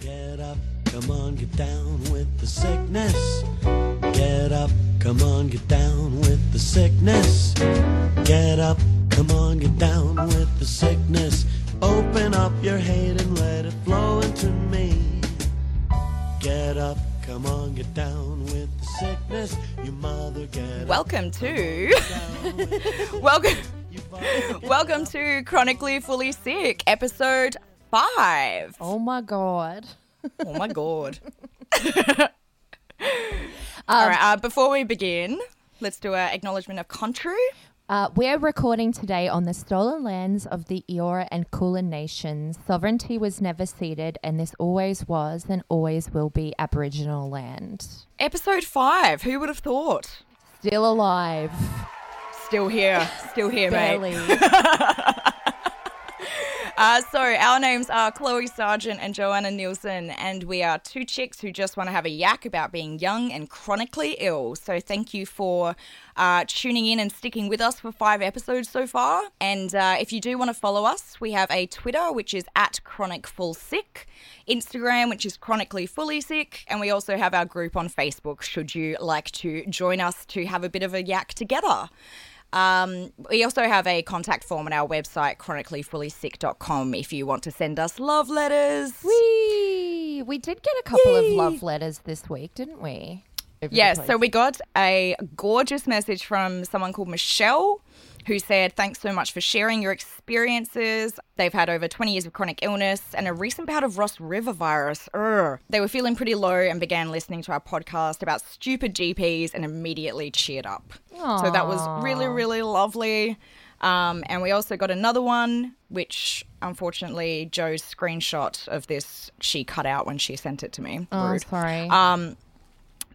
Get up, come on, get down with the sickness. Get up, come on, get down with the sickness. Get up, come on, get down with the sickness. Open up your hate and let it flow into me. Get up, come on, get down with the sickness. Your mother get up, Welcome to down with the welcome you father, get welcome to Chronically Fully Sick, episode five. Oh my god. Oh my god. All right. Uh, before we begin, let's do an acknowledgement of country. Uh, we're recording today on the stolen lands of the Eora and Kulin nations. Sovereignty was never ceded, and this always was and always will be Aboriginal land. Episode five. Who would have thought? Still alive. Still here. Still here, mate. Uh, so our names are Chloe Sargent and Joanna Nielsen, and we are two chicks who just want to have a yak about being young and chronically ill. So thank you for uh, tuning in and sticking with us for five episodes so far. And uh, if you do want to follow us, we have a Twitter which is at Chronic Full Sick, Instagram which is Chronically Fully Sick, and we also have our group on Facebook. Should you like to join us to have a bit of a yak together? Um, we also have a contact form on our website, chronicallyfullysick.com, if you want to send us love letters. Whee! We did get a couple Yay. of love letters this week, didn't we? Yes, so we got a gorgeous message from someone called Michelle who said, Thanks so much for sharing your experiences. They've had over 20 years of chronic illness and a recent bout of Ross River virus. Urgh. They were feeling pretty low and began listening to our podcast about stupid GPs and immediately cheered up. So that was really, really lovely. Um, and we also got another one, which unfortunately Joe's screenshot of this she cut out when she sent it to me. Oh, Rude. sorry. Um,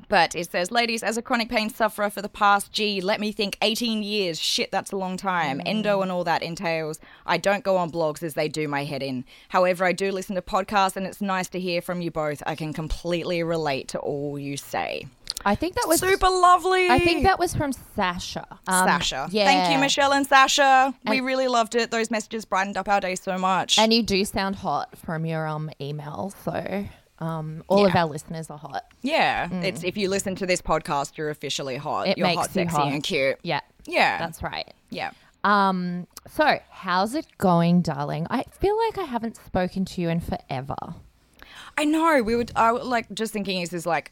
but it says, ladies, as a chronic pain sufferer for the past, gee, let me think, 18 years. Shit, that's a long time. Endo and all that entails. I don't go on blogs as they do my head in. However, I do listen to podcasts and it's nice to hear from you both. I can completely relate to all you say. I think that was Super lovely. I think that was from Sasha. Um, Sasha. Yeah. Thank you, Michelle and Sasha. we really loved it. Those messages brightened up our day so much. And you do sound hot from your um email, so um all of our listeners are hot. yeah, it's if you listen to this podcast, you're officially hot. It you're makes hot, you sexy, hot. and cute. Yeah. Yeah. That's right. yeah. Um, so how's it going, darling? I feel like I haven't spoken to you in forever. I know. We would. I would, like just thinking is is like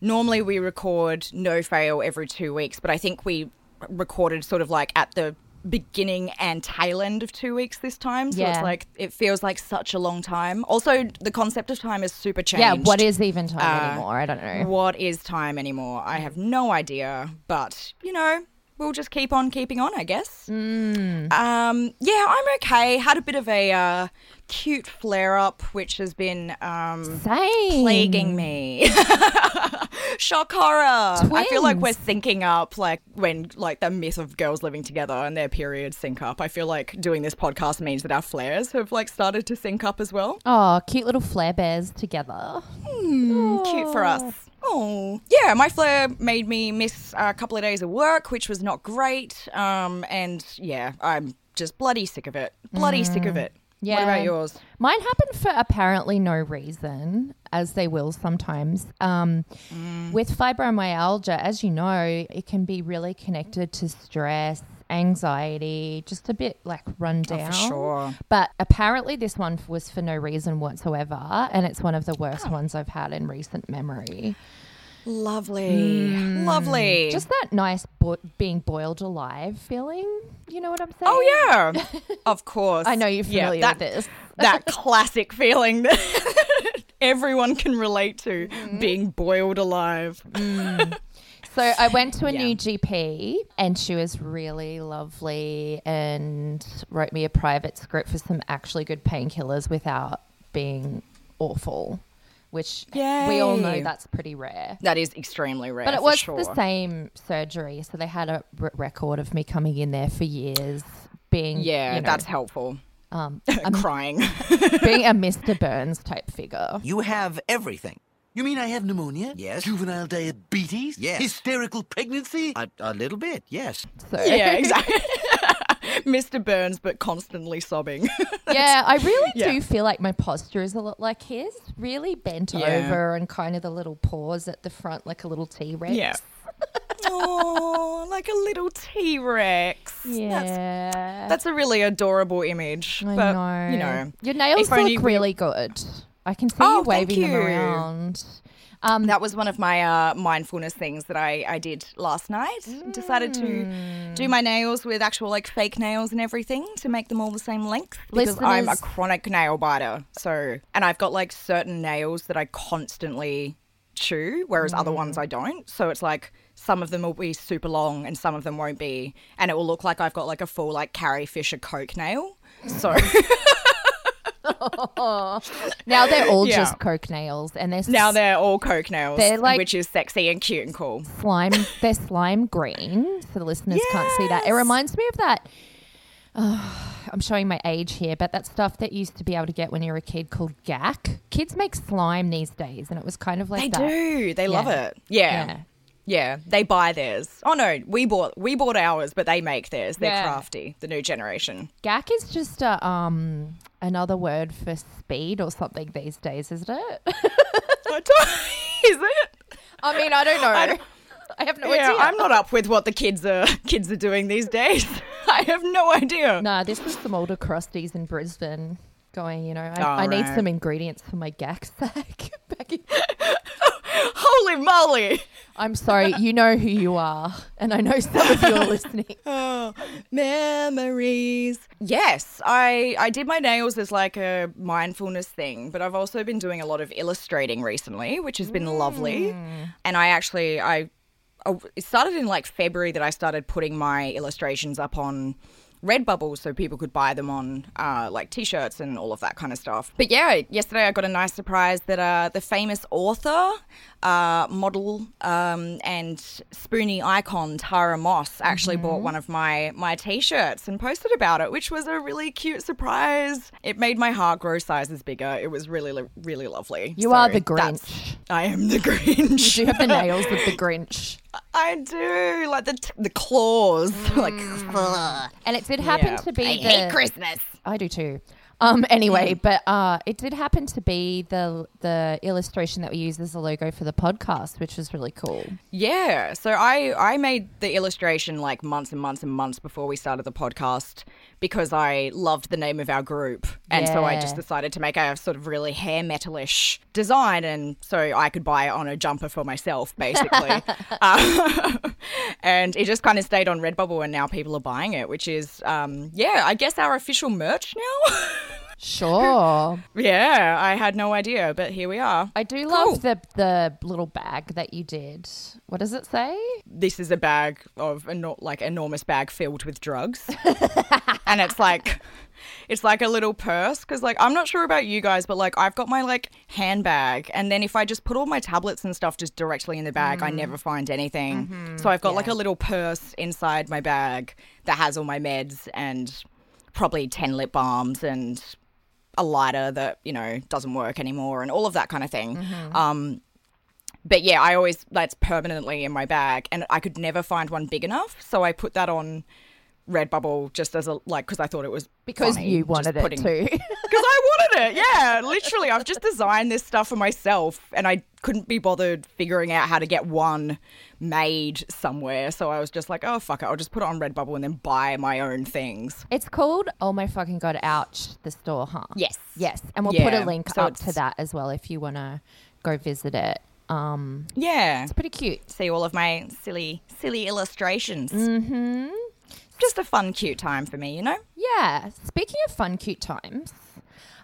normally we record no fail every two weeks, but I think we recorded sort of like at the beginning and tail end of two weeks this time. So Yeah. it's like it feels like such a long time. Also, the concept of time is super changed. Yeah, what is even time Uh, anymore? I don't know. what is time anymore? I have no idea, but you know, we'll just keep on keeping on, I guess. Mm. Um, yeah, I'm okay. Had a bit of a uh, cute flare up, which has been um, plaguing me. Shock horror. I feel like we're syncing up, like when like the myth of girls living together and their periods sync up. I feel like doing this podcast means that our flares have like started to sync up as well. Oh, cute little flare bears together. Cute for us. Oh, yeah. My flare made me miss a couple of days of work, which was not great. Um, and yeah, I'm just bloody sick of it. Bloody sick of it. Yeah. What about yours? Mine happened for apparently no reason, as they will sometimes. Um, Mm. With fibromyalgia, as you know, it can be really connected to stress, anxiety, just a bit like run down. Oh, sure. But apparently, this one was for no reason whatsoever, and it's one of the worst Oh. ones I've had in recent memory. Lovely. Lovely. Just that nice bo- being boiled alive feeling. You know what I'm saying? Oh yeah, of course. I know you're Yeah, that, with this. that classic feeling that everyone can relate to, Mm-hmm. being boiled alive. So I went to a Yeah. new GP and she was really lovely and wrote me a private script for some actually good painkillers without being awful, which we all know that's pretty rare. That is extremely rare. But it was sure. the same surgery, so they had a r- record of me coming in there for years, being Yeah, you know, that's helpful. um, Crying. being a Mr. Burns type figure. You have everything. You mean I have pneumonia? Yes. Juvenile diabetes? Yes. Hysterical pregnancy? A, a little bit, yes. So yeah, exactly. Mr. Burns, but constantly sobbing. yeah, I really Yeah. do feel like my posture is a lot like his. Really bent Yeah. over and kind of the little paws at the front, like a little T Rex. Yeah. oh, like a little T Rex. Yeah. That's, that's a really adorable image. I but, know. you know, Your nails if only look we- really good. I can see Oh, you waving them you. around. Um, that was one of my uh, mindfulness things that I, I did last night. Decided to do my nails with actual like fake nails and everything to make them all the same length because I'm a chronic nail biter. So, and I've got like certain nails that I constantly chew, whereas other ones I don't. So it's like some of them will be super long and some of them won't be, and it will look like I've got like a full like Carrie Fisher Coke nail. So now they're all Yeah. just coke nails, and they're now they're all Coke nails, They're like- which is sexy and cute and cool. slime. They're slime green, so the listeners can't see that. It reminds me of that. oh, I'm showing my age here, but that stuff that you used to be able to get when you were a kid called gack. Kids make slime these days, and it was kind of like They that. do. They love it. Yeah. Yeah. Yeah. They buy theirs. Oh no, we bought we bought ours, but they make theirs. They're Yeah. crafty. The new generation. Gack is just a um another word for speed or something these days, isn't it? I it? I mean, I don't know. I, don't- have no yeah, idea. I'm not up with what the kids are kids are doing these days. I have no idea. Nah, this was some older crusties in Brisbane going, you know, I, I need some ingredients for my gack sack. Back in- Holy moly! I'm sorry, you know who you are, and I know some of you are listening. Oh, memories. Yes, I I did my nails as like a mindfulness thing, but I've also been doing a lot of illustrating recently, which has been lovely. Mm. And I actually I it started in like February that I started putting my illustrations up on Redbubble so people could buy them on uh, like t-shirts and all of that kind of stuff. But yeah, yesterday I got a nice surprise that uh, the famous author, uh, model, um, and spoony icon Tara Moss actually bought one of my my t-shirts and posted about it, which was a really cute surprise. It made my heart grow sizes bigger. It was really really lovely. You are the Grinch. I am the Grinch. Do you have the nails of the Grinch? I do like the t- the claws, like. And it did happen Yeah. to be I the hate Christmas. I do too. Um, anyway, but uh, it did happen to be the the illustration that we used as a logo for the podcast, which was really cool. Yeah. So I I made the illustration like months and months and months before we started the podcast because I loved the name of our group, and so I just decided to make a sort of really hair metalish design, and so I could buy it on a jumper for myself, basically. uh, and it just kind of stayed on Redbubble, and now people are buying it, which is um, yeah, I guess our official merch now. Sure. yeah, I had no idea, but here we are. I do Cool. love the the little bag that you did. What does it say? this is a bag of eno- like enormous bag filled with drugs and it's like it's like a little purse because like i'm not sure about you guys but like i've got my like handbag and then if i just put all my tablets and stuff just directly in the bag i mm. never find anything mm-hmm. so i've got like a little purse inside my bag that has all my meds and probably 10 lip balms and a lighter that you know doesn't work anymore and all of that kind of thing. Um but yeah, I always that's permanently in my bag, and I could never find one big enough, so I put that on Redbubble just as a like because I thought it was Because funny, you wanted it putting- too. Because I wanted it, yeah. Literally, I've just designed this stuff for myself, and I couldn't be bothered figuring out how to get one made somewhere. So I was just like, oh fuck it, I'll just put it on Redbubble and then buy my own things. it's called Oh My Fucking God Ouch, the store, huh? Yes. Yes. And we'll put a link so up to that as well if you want to go visit it. Um, Yeah, it's pretty cute. see all of my silly, silly illustrations. Mm-hmm. Just a fun, cute time for me, you know. Yeah. Speaking of fun, cute times.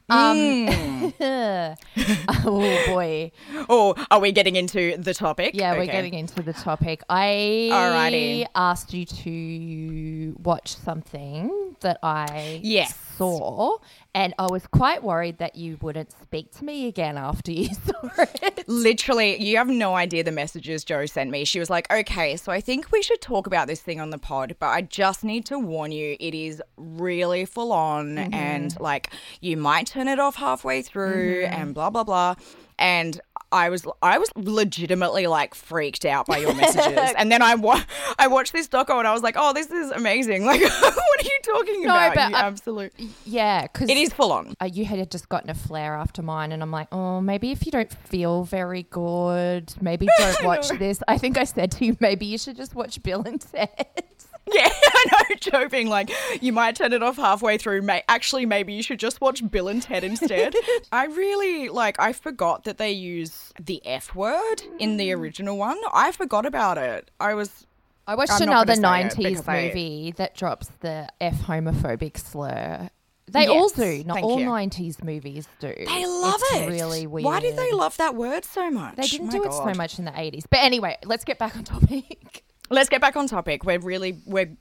Um, oh boy. Or are we getting into the topic? Yeah, we're getting into the topic. I Alrighty. asked you to watch something that I Yes. Saw, and I was quite worried that you wouldn't speak to me again after you saw it. Literally, you have no idea the messages Joe sent me. She was like, okay, so I think we should talk about this thing on the pod, but I just need to warn you, it is really full on mm-hmm. and like you might turn it off halfway through mm-hmm. and blah, blah, blah. And I was I was legitimately like freaked out by your messages, and then I wa- I watched this doco and I was like, oh, this is amazing! Like, what are you talking No, about. but you I- absolute. Yeah, because It is full on. uh, you had just gotten a flare after mine, and I'm like, oh, maybe if you don't feel very good, maybe don't watch this. I think I said to you, maybe you should just watch Bill and Ted. Yeah, I know. Joe being like, you might turn it off halfway through. May- Actually, maybe you should just watch Bill and Ted instead. I really like. I forgot that they use the F word in the original one. I forgot about it. I was. I watched I'm another gonna say it 90s because I- movie that drops the F homophobic slur. They Yes, all do. Not all you. 90s movies do. They love it's it. really weird. Why do they love that word so much? They didn't My do it so much in the 80s. But anyway, let's get back on topic. Let's get back on topic. We're really we're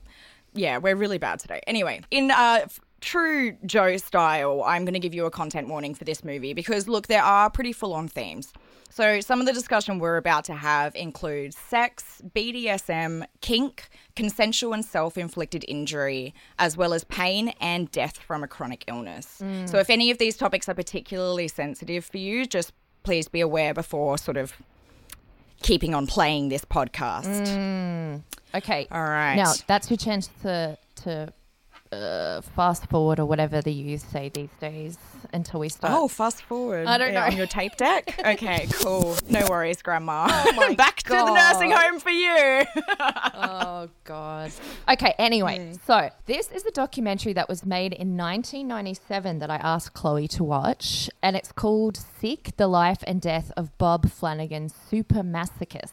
yeah, we're really bad today. Anyway, in uh true Joe style, I'm going to give you a content warning for this movie because look, there are pretty full-on themes. So some of the discussion we're about to have includes sex, BDSM, kink, consensual and self-inflicted injury, as well as pain and death from a chronic illness. Mm. So if any of these topics are particularly sensitive for you, just please be aware before sort of keeping on playing this podcast. Mm. Okay. All right. Now, that's your chance to, to uh, fast forward or whatever the youth say these days until we start. Oh, fast forward. I don't Yeah, know. On your tape deck? Okay, cool. No worries, Grandma. my Back to the nursing home for you. Oh God. Okay. Anyway, so this is a documentary that was made in 1997 that I asked Chloe to watch, and it's called "Sick: The Life and Death of Bob Flanagan, Super Masochist."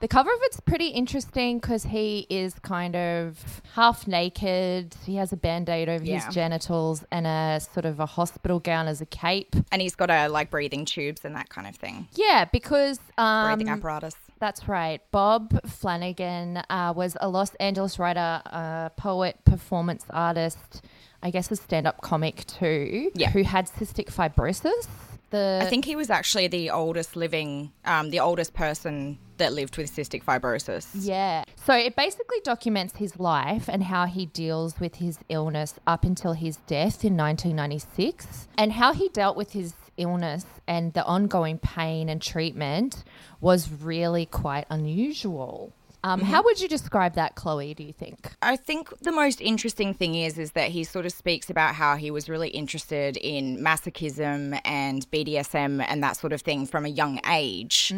The cover of it's pretty interesting because he is kind of half naked. He has a band aid over Yeah. his genitals and a sort of a hospital gown as a cape. and he's got a like breathing tubes and that kind of thing. Yeah, because um, Breathing apparatus. That's right. Bob Flanagan uh, was a Los Angeles writer, uh, poet, performance artist, I guess a stand up comic too, Yeah. who had cystic fibrosis. The, I think he was actually the oldest living, um, the oldest person that lived with cystic fibrosis. Yeah. So it basically documents his life and how he deals with his illness up until his death in 1996 and how he dealt with his illness and the ongoing pain and treatment was really quite unusual. Um, How would you describe that, Chloe, do you think? I think the most interesting thing is is that he sort of speaks about how he was really interested in masochism and BDSM and that sort of thing from a young age.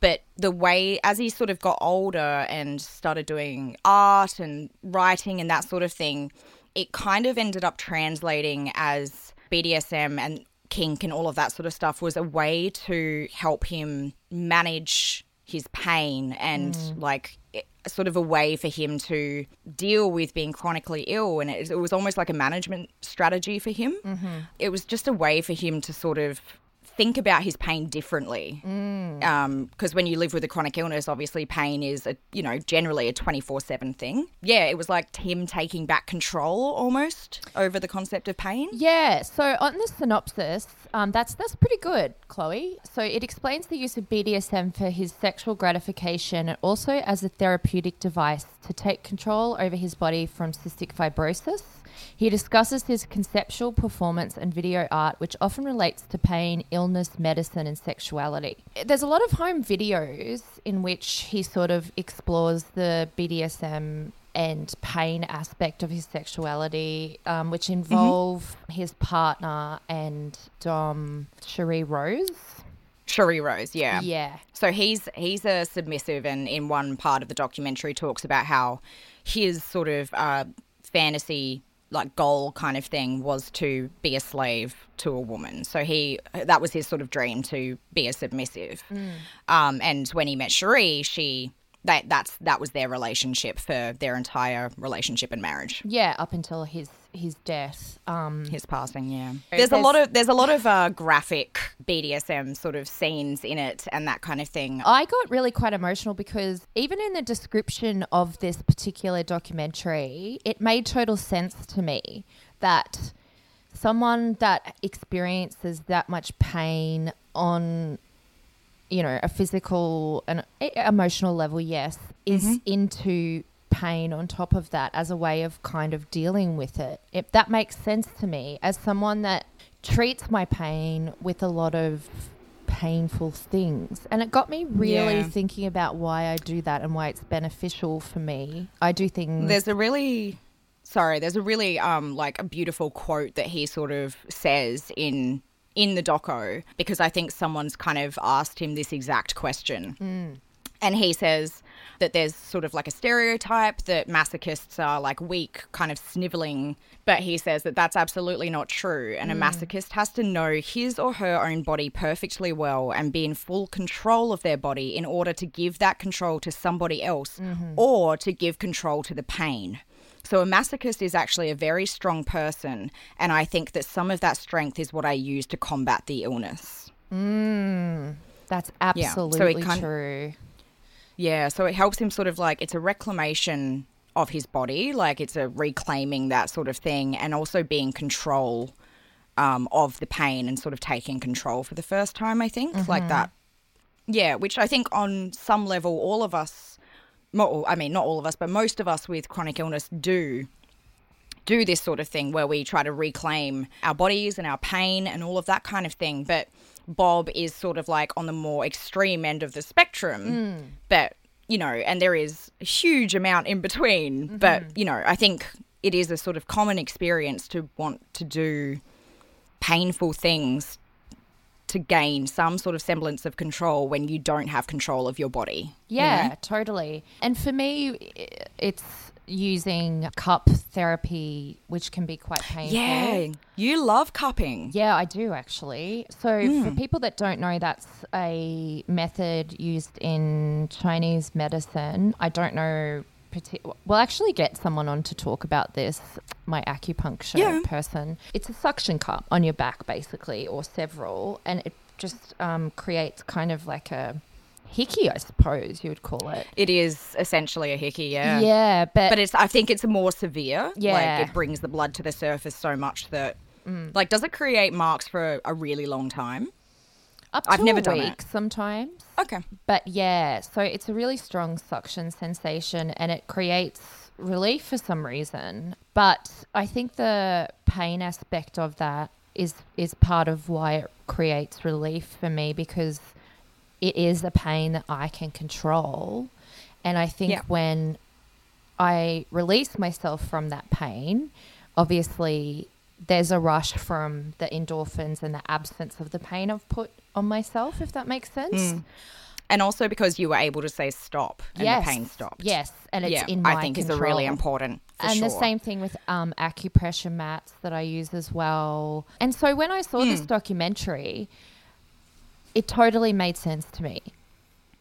But the way as he sort of got older and started doing art and writing and that sort of thing, it kind of ended up translating as BDSM and kink and all of that sort of stuff was a way to help him manage his pain and mm. like it, sort of a way for him to deal with being chronically ill. And it, it was almost like a management strategy for him. Mm-hmm. It was just a way for him to sort of think about his pain differently because when you live with a chronic illness obviously pain is a you know generally a 24-7 thing yeah it was like him taking back control almost over the concept of pain Yeah. So on the synopsis, um, that's that's pretty good, Chloe. So it explains the use of BDSM for his sexual gratification and also as a therapeutic device to take control over his body from cystic fibrosis. He discusses his conceptual performance and video art, which often relates to pain, illness, medicine, and sexuality. There's a lot of home videos in which he sort of explores the BDSM and pain aspect of his sexuality, um, which involve his partner and Dom Cherie Rose. Cherie Rose yeah Yeah. So he's he's a submissive, and in one part of the documentary talks about how his sort of uh, fantasy like goal kind of thing was to be a slave to a woman. So he that was his sort of dream to be a submissive. Um, and when he met Cherie, she that that's that was their relationship for their entire relationship and marriage. Yeah, up until his his death. Um, His passing, yeah. There's a lot of there's a lot of uh, graphic BDSM sort of scenes in it and that kind of thing. I got really quite emotional because even in the description of this particular documentary, it made total sense to me that someone that experiences that much pain on you know a physical and emotional level yes is into pain on top of that as a way of kind of dealing with it if that makes sense to me as someone that treats my pain with a lot of painful things and it got me really Yeah. thinking about why I do that and why it's beneficial for me I do things There's a really sorry, there's a really um like a beautiful quote that he sort of says in in the doco because I think someone's kind of asked him this exact question. And he says that there's sort of like a stereotype that masochists are like weak, kind of sniveling. But he says that that's absolutely not true. And a mm. masochist has to know his or her own body perfectly well and be in full control of their body in order to give that control to somebody else mm-hmm. or to give control to the pain. So a masochist is actually a very strong person. And I think that some of that strength is what I use to combat the illness. Mm. That's so it absolutely kind- true. Yeah, so it helps him sort of like it's a reclamation of his body, like it's a reclaiming that sort of thing, and also being control um, of the pain and sort of taking control for the first time. I think like that. Yeah, which I think on some level, all of us, I mean, not all of us, but most of us with chronic illness do do this sort of thing where we try to reclaim our bodies and our pain and all of that kind of thing. But Bob is sort of like on the more extreme end of the spectrum. Mm. But, you know, and there is a huge amount in between. Mm-hmm. But, you know, I think it is a sort of common experience to want to do painful things to gain some sort of semblance of control when you don't have control of your body. you Yeah, know? totally. And for me, it's using cup therapy, which can be quite painful. Yeah. You love cupping. Yeah, I do actually. So, Hmm. for people that don't know, that's a method used in Chinese medicine. I don't know. We'll actually get someone on to talk about this, my acupuncture Yeah. person. It's a suction cup on your back, basically, or several, and it just um, creates kind of like a hickey, I suppose you would call it. It is essentially a hickey, yeah. Yeah, but, But it's I think it's more severe. Yeah. Like it brings the blood to the surface so much that mm. like does it create marks for a, a really long time? up to I've never a done week it. sometimes. Okay. But yeah, so it's a really strong suction sensation and it creates relief for some reason. But I think the pain aspect of that is is part of why it creates relief for me because it is a pain that I can control. And I think Yeah. when I release myself from that pain, obviously there's a rush from the endorphins and the absence of the pain I've put on myself, if that makes sense. And also because you were able to say stop and yes. the pain stopped. Yes, and it's yeah, in my I think control. is a really important. For and the same thing with um, acupressure mats that I use as well. And so when I saw Hmm. this documentary, it totally made sense to me.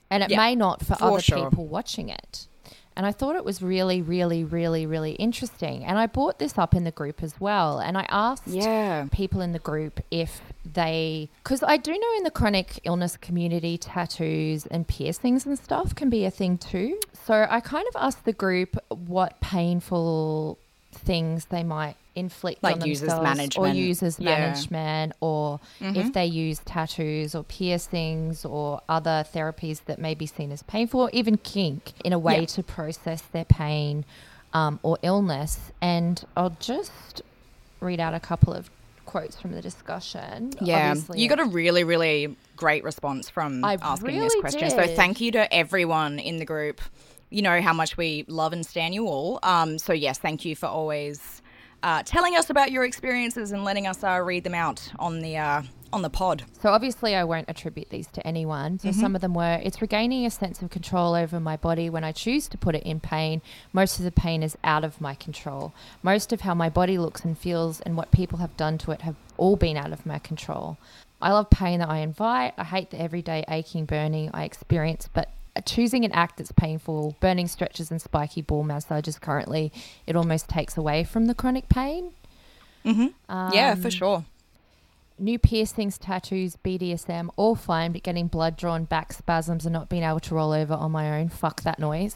And it Yeah, may not for, for other sure. people watching it. And I thought it was really, really, really, really interesting. And I brought this up in the group as well. And I asked Yeah. people in the group if they, because I do know in the chronic illness community, tattoos and piercings and stuff can be a thing too. So I kind of asked the group what painful things they might inflict Like on themselves or management. use as Yeah. management or if they use tattoos or piercings or other therapies that may be seen as painful or even kink in a way Yeah. to process their pain um, or illness and i'll just read out a couple of quotes from the discussion Yeah, Obviously, you got a really, really great response from I asking this really question. So thank you to everyone in the group. You know how much we love and stand you all. Um, so yes, thank you for always uh, telling us about your experiences and letting us uh, read them out on the uh, on the pod. So obviously, I won't attribute these to anyone. So some of them were it's regaining a sense of control over my body when I choose to put it in pain. Most of the pain is out of my control. Most of how my body looks and feels and what people have done to it have all been out of my control. I love pain that I invite. I hate the everyday aching, burning I experience, but choosing an act that's painful, burning stretches and spiky ball massages currently, it almost takes away from the chronic pain. yeah, Um, for sure. New piercings, tattoos, BDSM, all fine, but getting blood drawn, back spasms, and not being able to roll over on my own. Fuck that noise.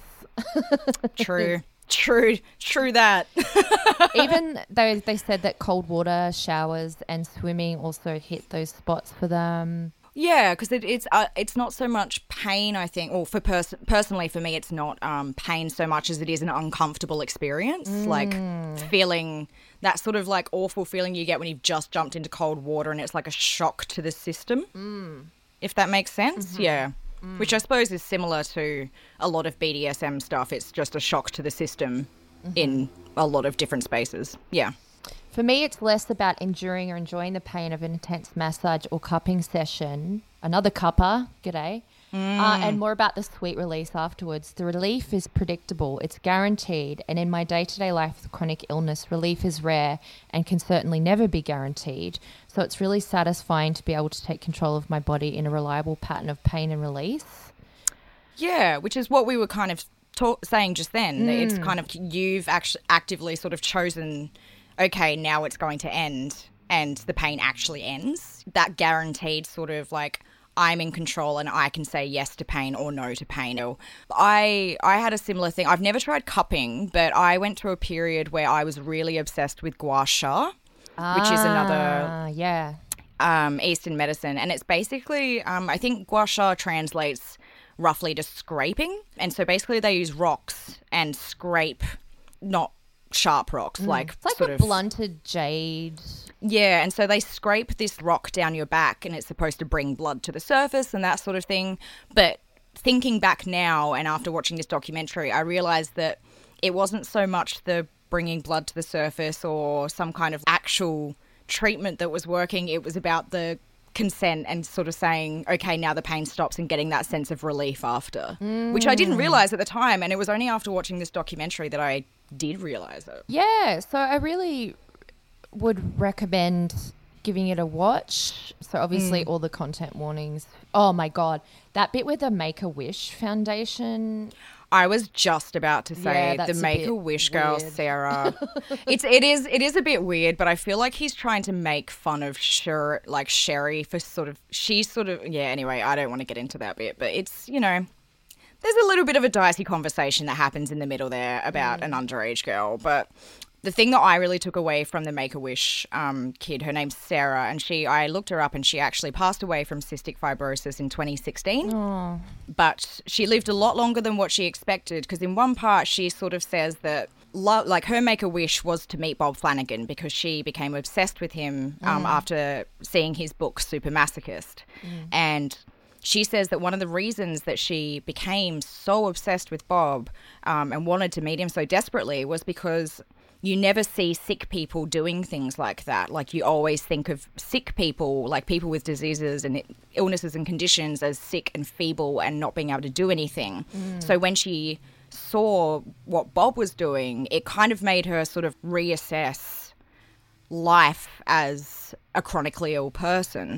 True. True, true that. Even though they said that cold water, showers, and swimming also hit those spots for them. Yeah, because it, it's uh, it's not so much pain, I think, or for pers- personally for me, it's not um, pain so much as it is an uncomfortable experience, like mm. feeling that sort of like awful feeling you get when you've just jumped into cold water and it's like a shock to the system. Mm. If that makes sense, mm-hmm. yeah. Mm. Which I suppose is similar to a lot of BDSM stuff. It's just a shock to the system mm-hmm. in a lot of different spaces. Yeah. For me, it's less about enduring or enjoying the pain of an intense massage or cupping session. Another cupper, g'day. Uh, and more about the sweet release afterwards. The relief is predictable, it's guaranteed, and in my day to day life with chronic illness, relief is rare and can certainly never be guaranteed. So it's really satisfying to be able to take control of my body in a reliable pattern of pain and release. Yeah, which is what we were kind of ta- saying just then. that It's kind of you've actually actively sort of chosen, okay, now it's going to end, and the pain actually ends. That guaranteed sort of like I'm in control and I can say yes to pain or no to pain. Or I I had a similar thing. I've never tried cupping, but I went through a period where I was really obsessed with gua sha, which is another Ah, yeah. um, Eastern medicine, and it's basically um, I think gua sha translates roughly to scraping, and so basically they use rocks and scrape, not sharp rocks, like Mm. It's like sort a of blunted jade. yeah, and so they scrape this rock down your back, and it's supposed to bring blood to the surface and that sort of thing. But thinking back now, and after watching this documentary, I realized that it wasn't so much the bringing blood to the surface or some kind of actual treatment that was working. It was about the consent and sort of saying, okay, now the pain stops and getting that sense of relief after, which I didn't realize at the time. And it was only after watching this documentary that I did realize it. Yeah, so I really would recommend giving it a watch. So obviously mm. all the content warnings. Oh my god, that bit with the Make a Wish Foundation. I was just about to say Yeah, the Make a Wish girl, weird. Sarah. it's it is it is a bit weird, but I feel like he's trying to make fun of Sher like Cherie for sort of she's sort of yeah. Anyway, I don't want to get into that bit, but it's you know. There's a little bit of a dicey conversation that happens in the middle there about an underage girl, but the thing that I really took away from the Make a Wish um, kid, her name's Sarah, and she I looked her up, and she actually passed away from cystic fibrosis in 2016 but she lived a lot longer than what she expected because in one part she sort of says that lo- like her make a wish was to meet Bob Flanagan because she became obsessed with him um, after seeing his book Super Masochist. And she says that one of the reasons that she became so obsessed with Bob um, and wanted to meet him so desperately was because you never see sick people doing things like that. Like you always think of sick people, like people with diseases and illnesses and conditions, as sick and feeble and not being able to do anything. So when she saw what Bob was doing, it kind of made her sort of reassess life as a chronically ill person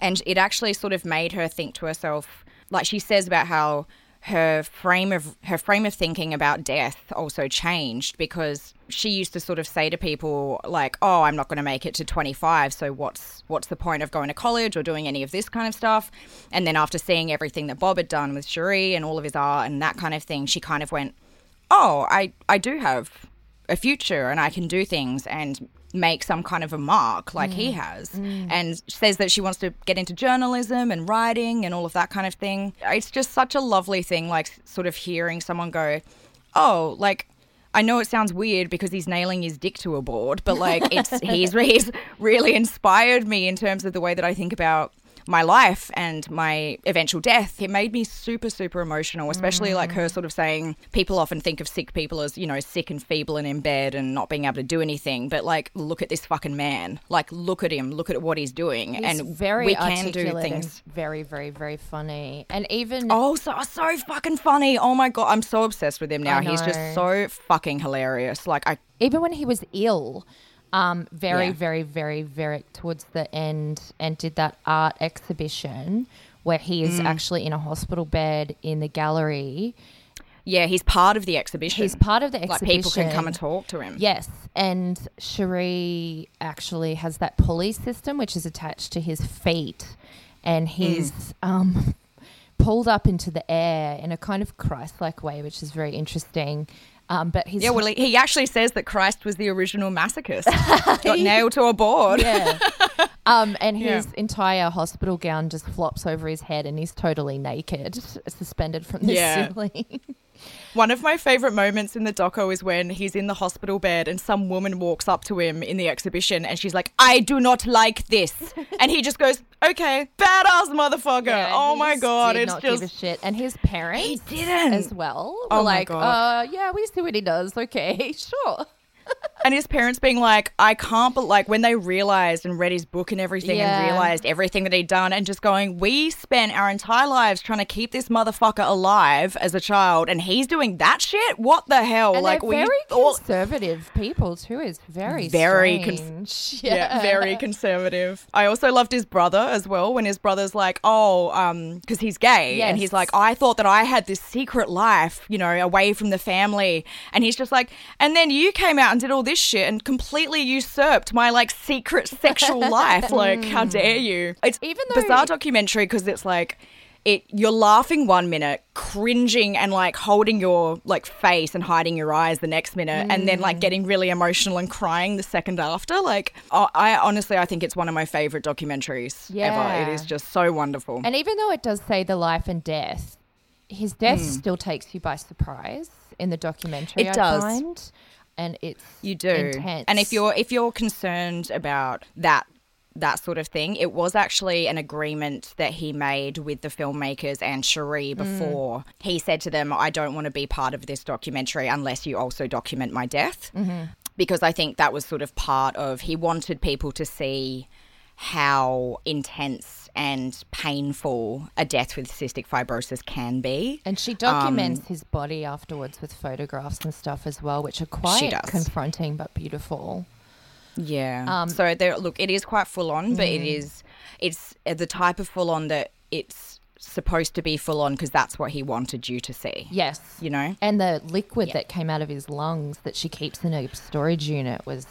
and it actually sort of made her think to herself like she says about how her frame of her frame of thinking about death also changed because she used to sort of say to people like oh I'm not going to make it to 25 so what's what's the point of going to college or doing any of this kind of stuff? And then after seeing everything that Bob had done with Cherie and all of his art and that kind of thing she kind of went oh I I do have a future and I can do things and make some kind of a mark like he mm. has. Mm. And says that she wants to get into journalism and writing and all of that kind of thing. It's just such a lovely thing like sort of hearing someone go oh like I know it sounds weird because he's nailing his dick to a board, but like it's he's he's really inspired me in terms of the way that I think about my life and my eventual death. It made me super super emotional, especially like her mm. sort of saying people often think of sick people as, you know, sick and feeble and in bed and not being able to do anything, but like look at this fucking man. Like look at him, look at what he's doing He's and very we can do articulate things. very, very, very funny. And even Oh, so so fucking funny. Oh my god, I'm so obsessed with him now. He's just so fucking hilarious. Like I even when he was ill, um, very, Yeah. very, very, very towards the end, and did that art exhibition where he Mm. is actually in a hospital bed in the gallery. Yeah, he's part of the exhibition. He's part of the like exhibition. people can come and talk to him. Yes, and Cherie actually has that pulley system which is attached to his feet, and he's Mm. um, pulled up into the air in a kind of Christ-like way, which is very interesting. Um, but he's Yeah, well, he, he actually says that Christ was the original masochist. Got nailed to a board. yeah. Um, and Yeah. his entire hospital gown just flops over his head, and he's totally naked, suspended from the Yeah. ceiling. One of my favorite moments in the doco is when he's in the hospital bed and some woman walks up to him in the exhibition and she's like, I do not like this. and he just goes, okay, badass motherfucker. Yeah, oh my God. It's not just. give a shit. And his parents he didn't. as well were Oh my like, God. uh, yeah, we see what he does. Okay, sure. And his parents being like, I can't, but like when they realized and read his book and everything Yeah. and realized everything that he'd done and just going, we spent our entire lives trying to keep this motherfucker alive as a child and he's doing that shit? What the hell? And like we very all. conservative people too. Is very Very strange. Yeah, very conservative. I also loved his brother as well when his brother's like, oh, um, because he's gay. And he's like, I thought that I had this secret life, you know, away from the family. And he's just like, and then you came out and did all this shit and completely usurped my like secret sexual life. Like, how dare you? It's Even though- bizarre documentary because it's like, it you're laughing one minute, cringing and like holding your like face and hiding your eyes the next minute, and then Mm. like getting really emotional and crying the second after. Like, oh, I honestly I think it's one of my favorite documentaries ever. It is just so wonderful. And even though it does say the life and death, his death Hmm. still takes you by surprise in the documentary. It I does. find. And it's You do. intense. And if you're if you're concerned about that that sort of thing, it was actually an agreement that he made with the filmmakers and Cherie mm. before. He said to them, "I don't want to be part of this documentary unless you also document my death." Mm-hmm. Because I think that was sort of part of he wanted people to see how intense and painful a death with cystic fibrosis can be. And she documents Um, his body afterwards with photographs and stuff as well, which are quite confronting but beautiful. Yeah. Um, so there, look, it is quite full on, but it Mm. is it's uh, the type of full on that it's supposed to be full on because that's what he wanted you to see. Yes. You know. And the liquid that came out of his lungs that she keeps in a storage unit was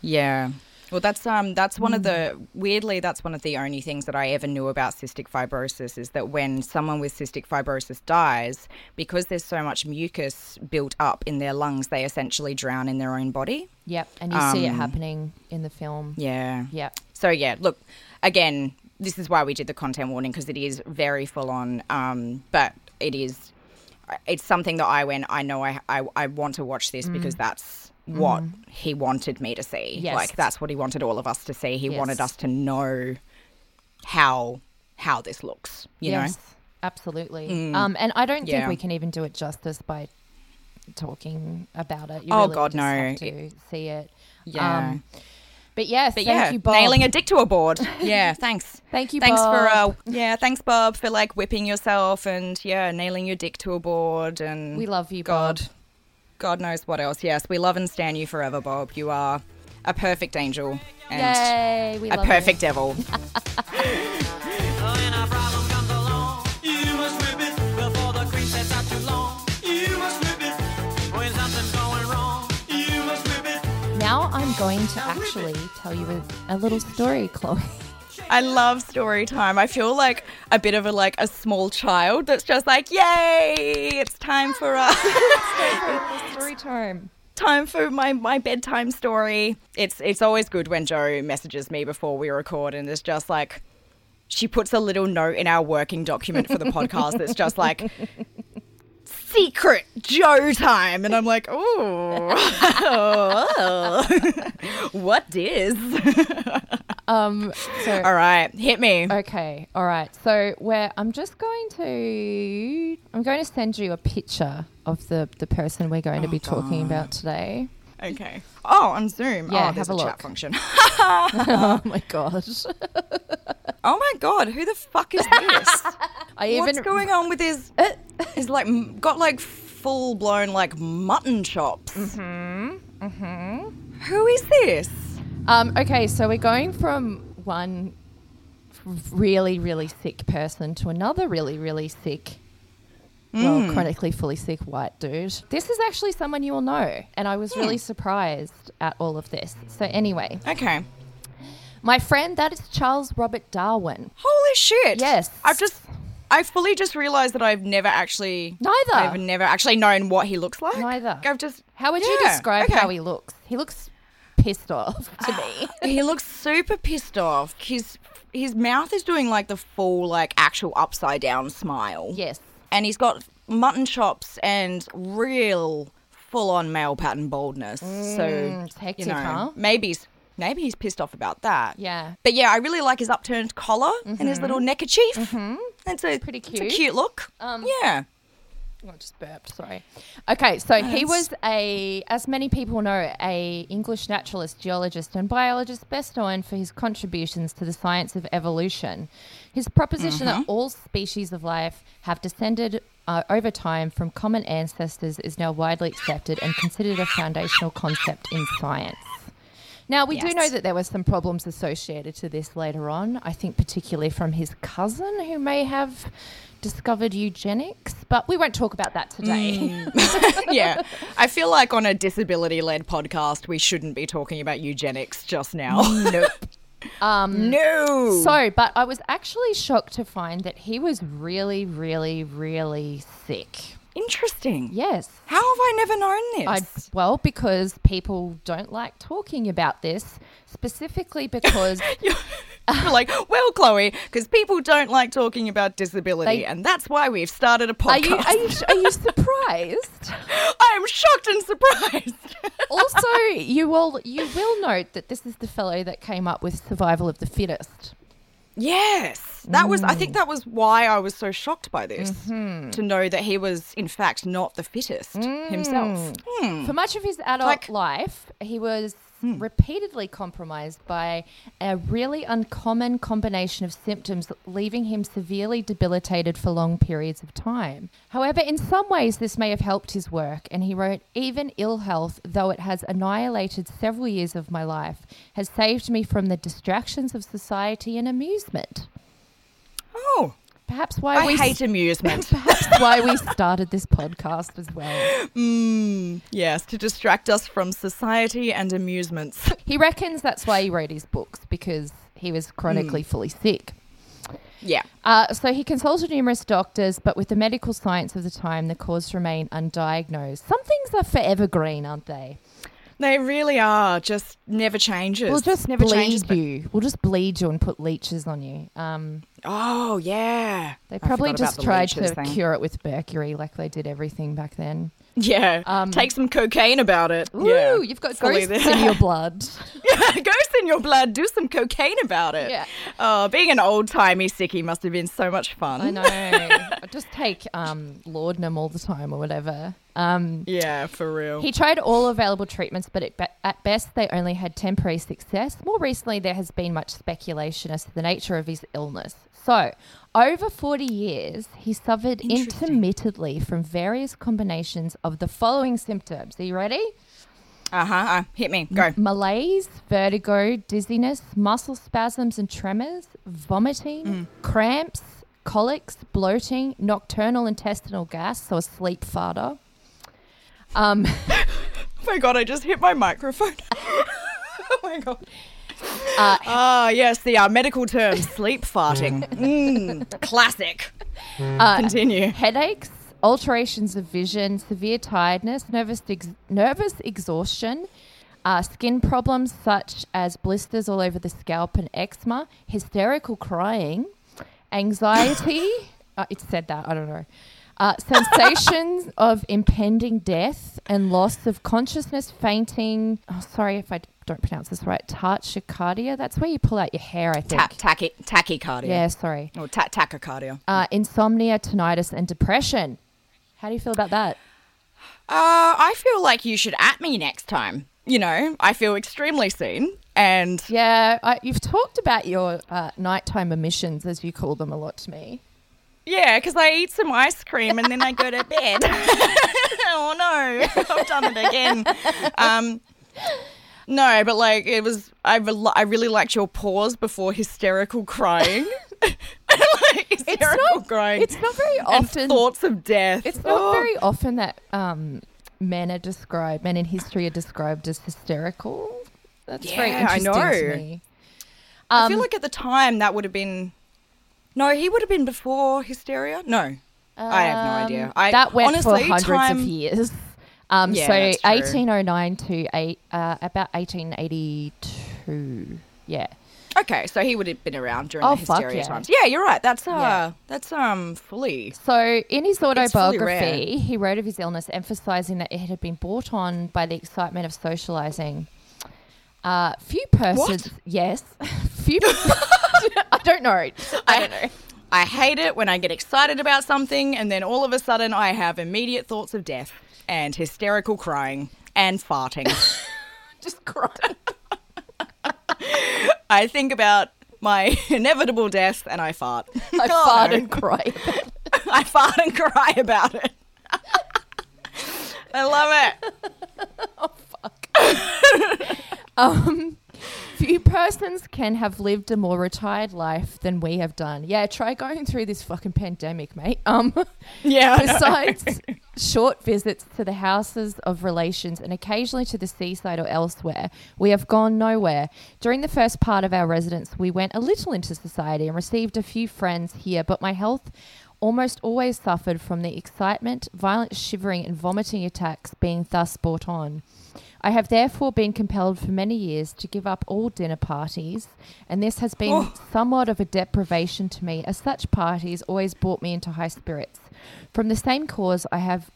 Yeah. Well, that's um that's one of Mm. the weirdly that's one of the only things that I ever knew about cystic fibrosis is that when someone with cystic fibrosis dies, because there's so much mucus built up in their lungs, they essentially drown in their own body. Yep. And you see it Um, happening in the film. Yeah. Yep. So yeah, look, again, this is why we did the content warning because it is very full on. Um, but it is, it's something that I went. I know I I, I want to watch this because that's what he wanted me to see. Yes. Like that's what he wanted all of us to see. He wanted us to know how how this looks. You yes. know. Absolutely. Um, and I don't Yeah. think we can even do it justice by talking about it. You Oh, really God, no. have to see it. Yeah. Um, but yes, But thank yeah, you, Bob. nailing a dick to a board. Yeah, thanks. Thank you, Thanks for uh, yeah, thanks Bob for like whipping yourself and yeah, nailing your dick to a board and We love you, God, Bob. God knows what else. Yes, we love and stand you forever, Bob. You are a perfect angel and Yay, we a love perfect devil. When a problem comes along, you must whip it before the cream sets out too long. You must whip it when something's going wrong. You must whip it. You. Now I'm going to actually tell you a, a little story, Chloe. I love story time. I feel like a bit of a like a small child that's just like, yay! It's time for us. story time. time for my, my bedtime story. It's it's always good when Joe messages me before we record and it's just like she puts a little note in our working document for the podcast that's just like secret Joe time and I'm like, oh, what is? Um. So All right, hit me. okay. All right. So where I'm just going to I'm going to send you a picture of the the person we're going to be talking about today. Okay. Oh, on Zoom. Yeah, oh, there's have a chat look. function. oh my gosh. oh my god, who the fuck is this? I What's even going on with his? He's like got like full blown like mutton chops. Mm-hmm. Mm-hmm. Who is this? Um, okay, so we're going from one really, really sick person to another really, really sick, well, chronically fully sick white dude. This is actually someone you will know, and I was really surprised at all of this. So, anyway, Okay. my friend, that is Charles Robert Darwin. Holy shit. Yes. I've just. I fully just realized that I've never actually. Neither. I've never actually known what he looks like. Neither. I've just. How would you describe okay. how he looks? He looks pissed off to me. he looks super pissed off. His his mouth is doing like the full like actual upside down smile. yes. and he's got mutton chops and real full on male pattern baldness. so Mm, it's hectic, you know, huh? maybe he's maybe he's pissed off about that. Yeah. But yeah, I really like his upturned collar and his little neckerchief. Mm-hmm. It's a Pretty It's cute. a cute look. Um, yeah. I just burped. Sorry. Okay, so he was a, as many people know, a English naturalist, geologist, and biologist, best known for his contributions to the science of evolution. His proposition that all species of life have descended uh, over time from common ancestors is now widely accepted and considered a foundational concept in science. Now, we do know that there were some problems associated to this later on. I think, particularly from his cousin, who may have discovered eugenics, but we won't talk about that today. yeah. I feel like on a disability led podcast, we shouldn't be talking about eugenics just now. nope. Um, no. So, but I was actually shocked to find that he was really, really, really sick. Interesting. Yes. How have I never known I, this? well, because people don't like talking about this, specifically because You're like, well, Chloe, because people don't like talking about disability, They- and that's why we've started a are you podcast. are you are you surprised? I am shocked and surprised. also, you will you will note that this is the fellow that came up with survival of the fittest. yes, that was. I think Mm. that was why I was so shocked by this Mm-hmm. to know that he was, in fact, not the fittest himself. Hmm. For much of his adult Like- life, he was Hmm. repeatedly compromised by a really uncommon combination of symptoms, leaving him severely debilitated for long periods of time. However, in some ways, this may have helped his work, and he wrote, Even ill health, though it has annihilated several years of my life, has saved me from the distractions of society and amusement. Oh, Perhaps why I we hate amusement. perhaps why we started this podcast as well. mm, yes, to distract us from society and amusements. He reckons that's why he wrote his books because he was chronically fully sick. yeah. Uh, so he consulted numerous doctors, but with the medical science of the time, the cause remained undiagnosed. Some things are forever green, aren't they? They really are. Just never changes. We'll just never bleed changes. you. We'll just bleed you and put leeches on you. Um, Oh yeah. they probably just tried to thing. cure it with mercury, like they did everything back then. Yeah. Um, Take some cocaine about it. Ooh, yeah. you've got Fully ghosts in your blood. Yeah, ghosts in your blood. Do some cocaine about it. Yeah. Oh, being an old timey sickie must have been so much fun. I know. I just take um, laudanum all the time or whatever. Um, Yeah, for real. He tried all available treatments, but be- at best they only had temporary success. More recently, there has been much speculation as to the nature of his illness. So, over 40 years, he suffered intermittently from various combinations of the following symptoms. Are you ready? uh huh. Uh, hit me. Go. Malaise, vertigo, dizziness, muscle spasms and tremors, vomiting, cramps, colics, bloating, nocturnal intestinal gas, so a sleep farter. Um, Oh my god! I just hit my microphone. oh my god. Uh, Ah, yes, the uh, medical term sleep farting. Mm, classic. uh, Continue. headaches, alterations of vision, severe tiredness, nervous ex- nervous exhaustion, uh, skin problems such as blisters all over the scalp and eczema, hysterical crying, anxiety. uh, it said that I don't know. Uh, sensations of impending death and loss of consciousness, fainting. Oh, sorry if I don't pronounce this right. Tachycardia. That's where you pull out your hair, I think. Ta- tachy- tachycardia. yeah, sorry. Or ta- tachycardia. Uh, insomnia, tinnitus, and depression. How do you feel about that? Uh, I feel like you should at me next time. You know, I feel extremely seen. And Yeah, I, you've talked about your uh, nighttime emissions, as you call them, a lot to me. yeah, because I eat some ice cream and then I go to bed. oh no, I've done it again. Um, no, but like it was, I, rel- I really liked your pause before hysterical crying. like hysterical crying. It's not very often. thoughts of death. It's not Oh. very often that um, men are described, men in history are described as hysterical. That's very Yeah, I interesting to know. me. I Um, feel like at the time that would have been. No, he would have been before hysteria. No, I have no idea. Um, I that went honestly, for hundreds time, of years. Um, Yeah, so that's true. 1809 to eight, uh, about 1882. Yeah. Okay, so he would have been around during Oh, the hysteria yeah. times. Yeah, you're right. That's uh, Yeah. that's um fully. So, in his autobiography, he wrote of his illness, emphasizing that it had been brought on by the excitement of socializing. Uh, few persons, yes, few. I don't know. I don't know. I hate it when I get excited about something and then all of a sudden I have immediate thoughts of death and hysterical crying and farting. Just crying. I think about my inevitable death and I fart. I Oh, fart no. and cry. I fart and cry about it. I love it. Oh fuck. um, few persons can have lived a more retired life than we have done. Yeah, try going through this fucking pandemic, mate. Um, Yeah. Besides short visits to the houses of relations and occasionally to the seaside or elsewhere, we have gone nowhere. During the first part of our residence, we went a little into society and received a few friends here, but my health almost always suffered from the excitement, violent shivering, and vomiting attacks being thus brought on. I have therefore been compelled for many years to give up all dinner parties, and this has been Oh. somewhat of a deprivation to me, as such parties always brought me into high spirits. From the same cause, I have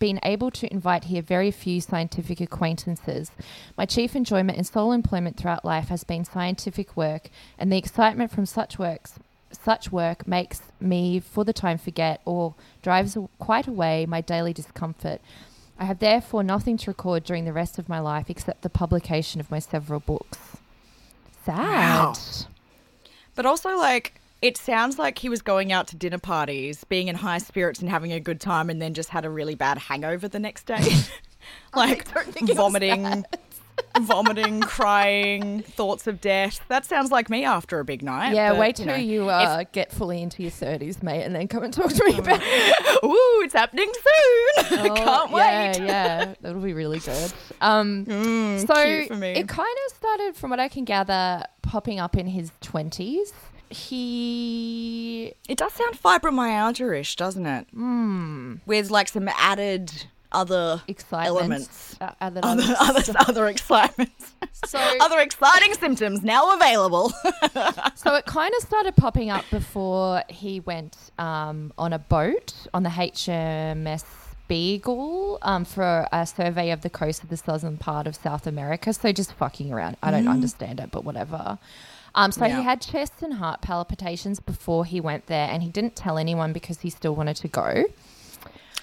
been able to invite here very few scientific acquaintances. My chief enjoyment and sole employment throughout life has been scientific work, and the excitement from such works such work makes me for the time forget or drives quite away my daily discomfort. I have therefore nothing to record during the rest of my life except the publication of my several books. Sad. Wow. But also, like, it sounds like he was going out to dinner parties, being in high spirits and having a good time, and then just had a really bad hangover the next day. like, vomiting, vomiting, crying, thoughts of death. That sounds like me after a big night. Yeah, but, wait you till know, you uh, get fully into your 30s, mate, and then come and talk to me about. Ooh, it's happening soon. I can't Oh, yeah, wait. yeah, that'll be really good. Um, Mm, so cute for me. it kind of started, from what I can gather, popping up in his 20s. He It does sound fibromyalgia-ish, doesn't it? Mm. With like some added other excitements. elements. Uh, other Other, other, other excitements. So, other exciting symptoms now available. so it kind of started popping up before he went um, on a boat on the HMS Beagle um, for a survey of the coast of the southern part of South America. So just fucking around. I don't understand it, but whatever. Um, so Yeah. he had chest and heart palpitations before he went there, and he didn't tell anyone because he still wanted to go.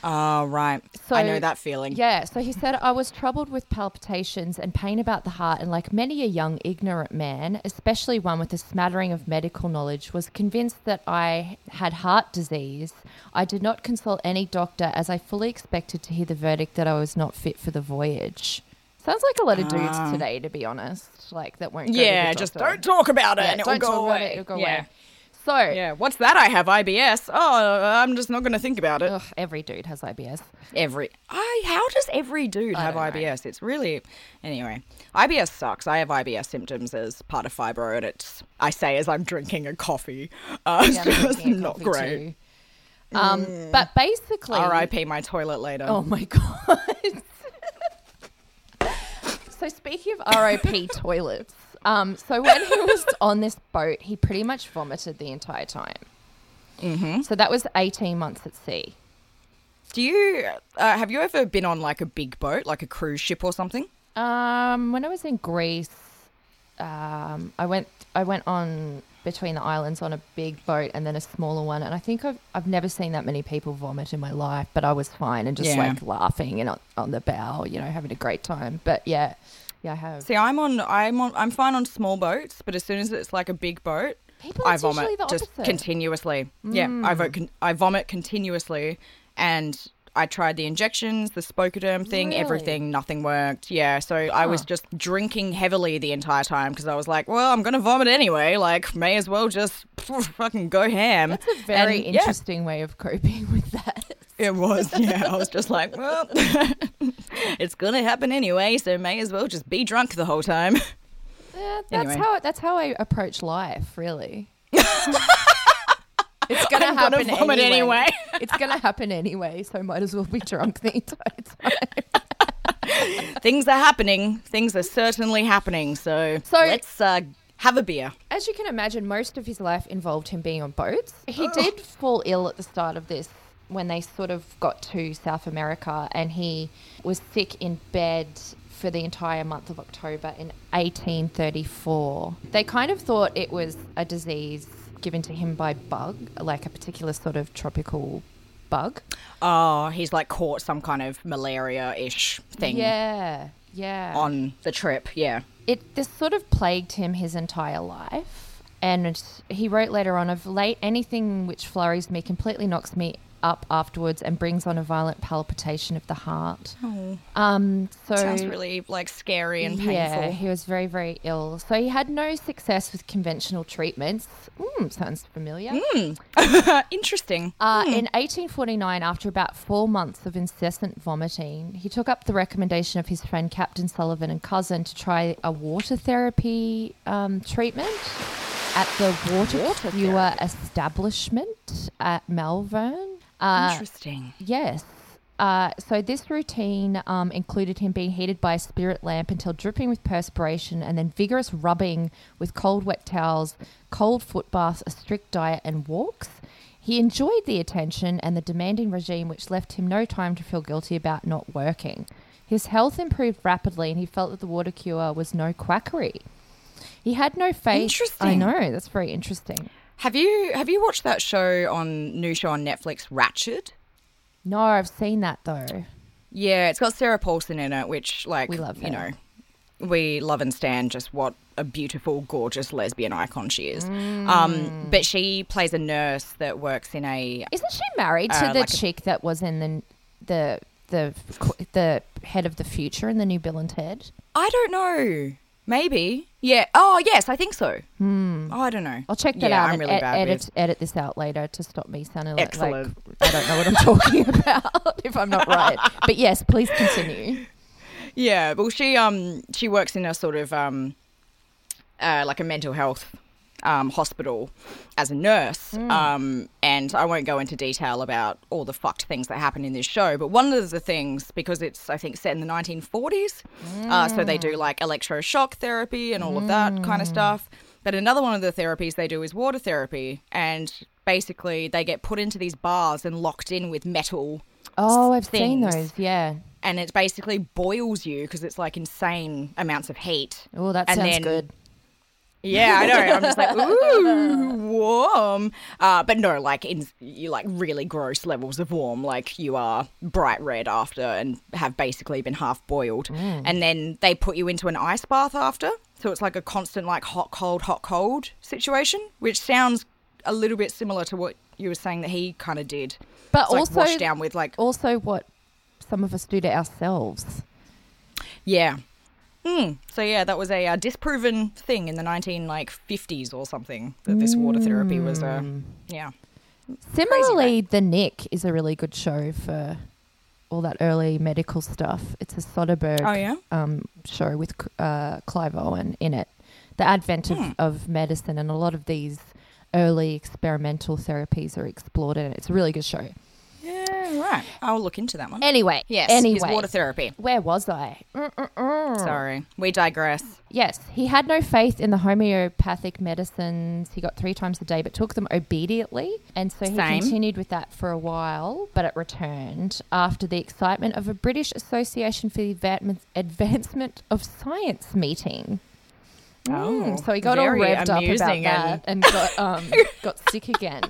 Oh, right. So- I know that feeling. Yeah, so he said, I was troubled with palpitations and pain about the heart, and like many a young, ignorant man, especially one with a smattering of medical knowledge, was convinced that I had heart disease. I did not consult any doctor as I fully expected to hear the verdict that I was not fit for the voyage. Sounds like a lot of dudes today, to be honest, like that won't. Ah. Yeah, just don't talk about it Yeah, and it will go away. it, it'll go yeah. away. So, Yeah, what's that? I have IBS. Oh, I'm just not going to think about it. ugh, every dude has IBS. Every I how does every dude I have don't know. IBS? It's really anyway. IBS sucks. I have IBS symptoms as part of fibro, and it's I say as I'm drinking a coffee. Uh, Yeah, I'm it's drinking a not coffee great. too. Um, but basically, R.I.P. my toilet later. Oh my god. so speaking of R.I.P. toilets, um, so when he was on this boat, he pretty much vomited the entire time. Mm-hmm. So that was eighteen months at sea. Do you uh, have you ever been on like a big boat, like a cruise ship or something? Um, when I was in Greece, um, I went I went on between the islands on a big boat and then a smaller one, and I think I've I've never seen that many people vomit in my life, but I was fine and just Yeah. like laughing and on, on the bow, you know, having a great time. But yeah, yeah, I have. See, I'm on I'm on I'm fine on small boats, but as soon as it's like a big boat, People, I vomit just opposite. Mm. continuously. Yeah, I vote. I vomit continuously, and I tried the injections, the Scopoderm thing, Really? everything. Nothing worked. Yeah, so I was just drinking heavily the entire time because I was like, well, I'm gonna vomit anyway. Like, may as well just fucking go ham. That's a very And, yeah, interesting way of coping with that. It was. Yeah, I was just like, well, it's gonna happen anyway, so may as well just be drunk the whole time. Yeah, that's Anyway. how that's how I approach life, really. it's gonna I'm gonna happen vomit anyway. it's gonna happen anyway, so might as well be drunk the entire time. Things are happening. Things are certainly happening. So, So- let's uh, have a beer. As you can imagine, most of his life involved him being on boats. He did fall ill at the start of this when they sort of got to South America, and he was sick in bed for the entire month of October in 1834. They kind of thought it was a disease given to him by bug, like a particular sort of tropical bug. Oh, he's like caught some kind of malaria ish thing Yeah, yeah. on the trip. Yeah. it this sort of plagued him his entire life and he wrote later on of late anything which flurries me completely knocks me up afterwards and brings on a violent palpitation of the heart. Um so Sounds really like scary and painful. yeah he was very very ill. So he had no success with conventional treatments. Mm, sounds familiar. Interesting. uh, In 1849, after about four months of incessant vomiting, he took up the recommendation of his friend Captain Sulivan and cousin to try a water therapy um, treatment at the Water, Cure establishment at Malvern. Uh, Interesting. Yes. Uh, so this routine um, included him being heated by a spirit lamp until dripping with perspiration, and then vigorous rubbing with cold, wet towels, cold foot baths, a strict diet, and walks. He enjoyed the attention and the demanding regime, which left him no time to feel guilty about not working. His health improved rapidly, and he felt that the water cure was no quackery. He had no faith. I know that's very interesting. Have you have you watched that show on new show on Netflix, Ratched? No, I've seen that though. Yeah, it's got Sarah Paulson in it, which like We love you know, we love and stand just what a beautiful, gorgeous lesbian icon she is. Mm. Um, but she plays a nurse that works in a Isn't she married to Uh, the like a- chick that was in the the the the head of the future in the new Bill and Ted? I don't know. Maybe. Yeah. Oh, yes, I think so. Hmm. Oh, I don't know. I'll check that yeah, out I'm really ed- bad edit with. edit this out later to stop me sounding like, like I don't know what I'm talking about if I'm not right. But yes, please continue. Yeah, well, she um she works in a sort of um uh, like a mental health um hospital as a nurse. Um, and I won't go into detail about all the fucked things that happen in this show, but one of the things because it's I think set in the 1940s, uh, so they do like electroshock therapy and all of that kind of stuff. But another one of the therapies they do is water therapy, and basically they get put into these bars and locked in with metal Oh, I've seen those. Yeah. and it basically boils you because it's like insane amounts of heat. Oh, that And sounds then- good. Yeah, I know. I'm just like, ooh, warm. Uh, but no, like in you like really gross levels of warm. Like you are bright red after and have basically been half boiled, and then they put you into an ice bath after. So it's like a constant like hot, cold, hot, cold situation, which sounds a little bit similar to what you were saying that he kind of did. But It's, like, also washed down with like also what some of us do to ourselves. Yeah. Hmm. So yeah, that was a uh, disproven thing in the nineteen like fifties or something that this water therapy was. Uh, Mm. yeah. Similarly, The Knick is a really good show for all that early medical stuff. It's a Soderbergh Oh yeah. um, show with uh, Clive Owen in it. The advent of, Hmm. of medicine and a lot of these early experimental therapies are explored in it. It's a really good show. Right. I'll look into that one. Anyway, Yes. anyway, His water therapy. where was I? Mm-mm-mm. Sorry, we digress. Yes, he had no faith in the homeopathic medicines. He got three times a day, but took them obediently. And so he Same. continued with that for a while, but it returned after the excitement of a British Association for the Advancement- of Science meeting. Oh, Mm, so he got all revved up about amusing that and got um, got sick again.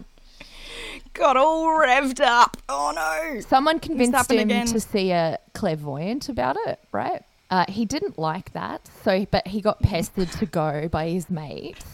Got all revved up. Oh no. Someone convinced happened him again. to see a clairvoyant about it, right? Uh, he didn't like that, so but he got pestered to go by his mates.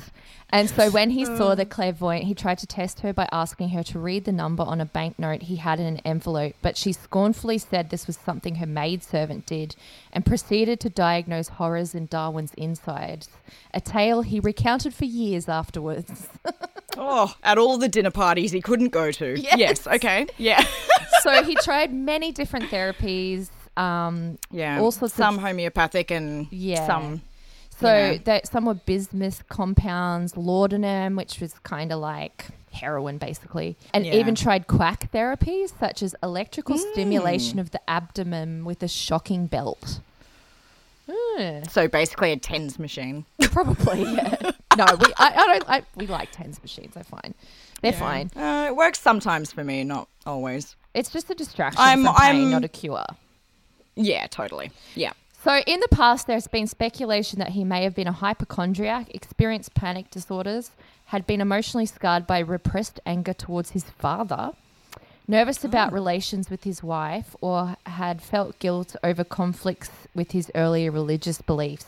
And so when he saw the clairvoyant, he tried to test her by asking her to read the number on a banknote he had in an envelope, but she scornfully said this was something her maidservant did and proceeded to diagnose horrors in Darwin's insides, a tale he recounted for years afterwards. Oh, at all the dinner parties he couldn't go to. Yes. Okay. Yeah. so he tried many different therapies. Um, yeah. All sorts of- some homeopathic and Yeah. some. So Yeah. that some were bismuth compounds, laudanum, which was kind of like heroin basically, and Yeah. even tried quack therapies such as electrical stimulation of the abdomen with a shocking belt. Hmm, So basically a tens machine. probably, yeah. no, we I, I don't. I, we like tens machines. They're fine. They're fine. Uh, it works sometimes for me, not always. It's just a distraction I'm- I'm- not a cure. Yeah, totally. Yeah. So, in the past, there's been speculation that he may have been a hypochondriac, experienced panic disorders, had been emotionally scarred by repressed anger towards his father, nervous about relations with his wife, or had felt guilt over conflicts with his earlier religious beliefs.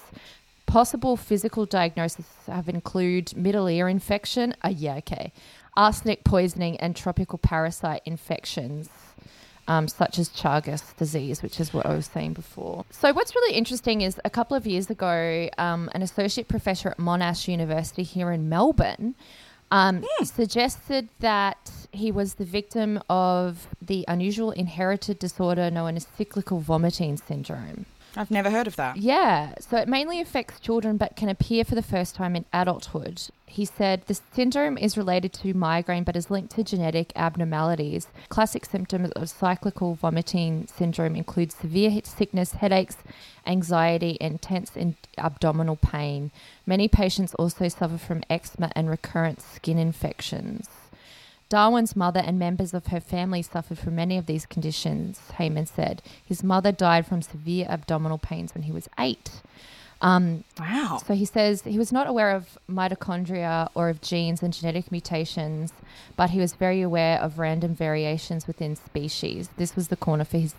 Possible physical diagnoses have include middle ear infection, uh, yeah, okay, arsenic poisoning, and tropical parasite infections um, such as Chagas disease, which is what I was saying before. So, what's really interesting is a couple of years ago, um, an associate professor at Monash University here in Melbourne um, suggested that he was the victim of the unusual inherited disorder known as cyclical vomiting syndrome. I've never heard of that. Yeah, so it mainly affects children but can appear for the first time in adulthood. He said the syndrome is related to migraine but is linked to genetic abnormalities. Classic symptoms of cyclical vomiting syndrome include severe sickness, headaches, anxiety, and intense in- abdominal pain. Many patients also suffer from eczema and recurrent skin infections. Darwin's mother and members of her family suffered from many of these conditions, Hayman said. His mother died from severe abdominal pains when he was eight. Um, Wow. so he says he was not aware of mitochondria or of genes and genetic mutations, but he was very aware of random variations within species. This was the corner for his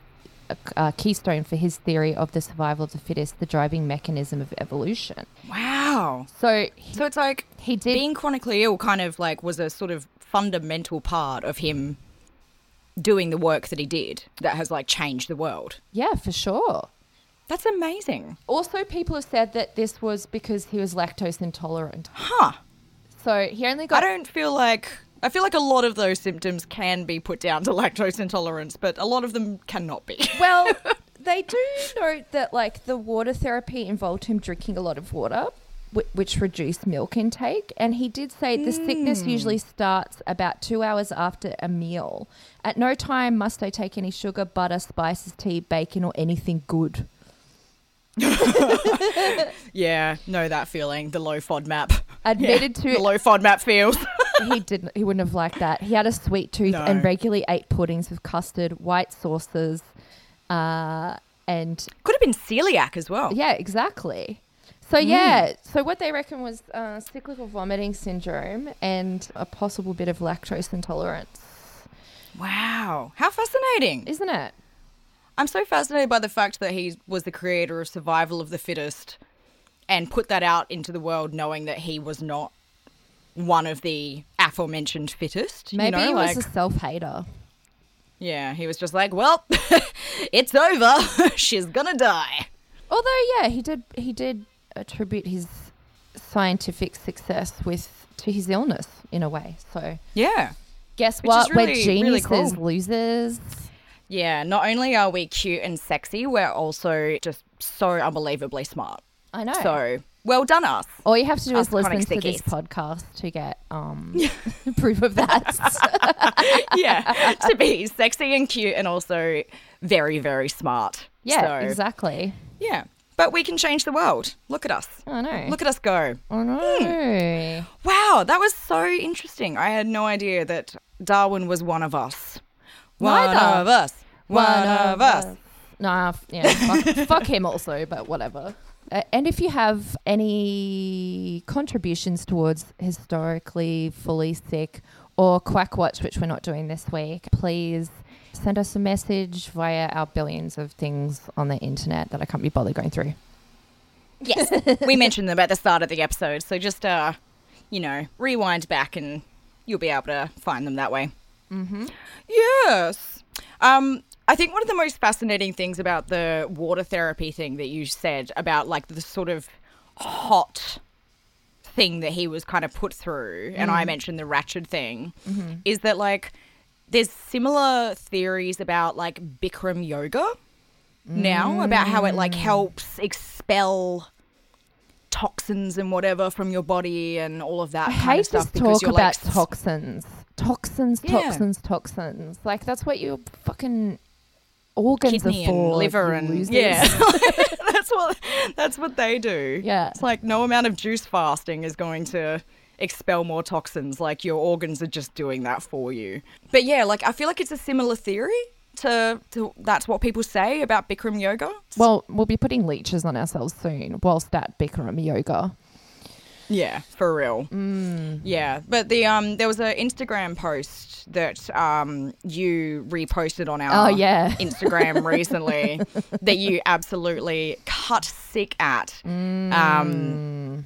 uh, uh, keystone for his theory of the survival of the fittest, the driving mechanism of evolution. Wow. So he, So it's like he did being chronically ill kind of like was a sort of fundamental part of him doing the work that he did that has like changed the world. yeah, for sure. That's amazing. Also, people have said that this was because he was lactose intolerant. Huh. So he only got. I don't feel like I feel like a lot of those symptoms can be put down to lactose intolerance, but a lot of them cannot be. Well, they do note that like the water therapy involved him drinking a lot of water, which reduced milk intake. And he did say the sickness usually starts about two hours after a meal. At no time must I take any sugar, butter, spices, tea, bacon, or anything good. yeah, know that feeling. The low FODMAP. Admitted The to low FODMAP feels. he didn't he wouldn't have liked that. He had a sweet tooth No. and regularly ate puddings with custard, white sauces, uh, and Could have been celiac as well. Yeah, exactly. So yeah, so what they reckon was uh, cyclical vomiting syndrome and a possible bit of lactose intolerance, Wow. How fascinating. isn't it? I'm so fascinated by the fact that he was the creator of survival of the fittest and put that out into the world knowing that he was not one of the aforementioned fittest. Maybe you know, he like, was a self hater. yeah, he was just like, well, it's over. She's gonna die. Although yeah, he did he did attribute his scientific success with to his illness in a way. So Yeah. guess Which what? is We're really- really geniuses, cool. losers. Yeah, not only are we cute and sexy, we're also just so unbelievably smart. I know. So, well done, us. all you have to do us is listen to this podcast to get um, proof of that. yeah, to be sexy and cute and also very, very smart. yeah, So, exactly. Yeah, but we can change the world. Look at us. I know. Look at us go. I know. Wow, that was so interesting. I had no idea that Darwin was one of us. One Neither. of us. One, of us. Nah, yeah, fuck, fuck him also, but whatever. Uh, and if you have any contributions towards historically fully sick or Quackwatch, which we're not doing this week, please send us a message via our billions of things on the internet that I can't be bothered going through. Yes, we mentioned them at the start of the episode, so just uh, you know, rewind back and you'll be able to find them that way. Mm-hmm. Yes. Um, I think one of the most fascinating things about the water therapy thing that you said about like the sort of hot thing that he was kind of put through, and I mentioned the Ratched thing, is that like there's similar theories about like Bikram yoga now about how it like helps expel toxins and whatever from your body and all of that I kind hate this talk about like toxins. Toxins, Yeah. toxins, toxins. Like, that's what you're fucking organs kidney are for and liver and losers. yeah. that's what that's what they do. Yeah. It's like no amount of juice fasting is going to expel more toxins. Like your organs are just doing that for you. But yeah, like I feel like it's a similar theory to, to that's what people say about Bikram yoga. Well, we'll be putting leeches on ourselves soon whilst at Bikram yoga. Yeah, for real. Mm. Yeah, but the um, there was an Instagram post that um you reposted on our Oh, yeah. Instagram recently that you absolutely cut sick at. Mm. Um,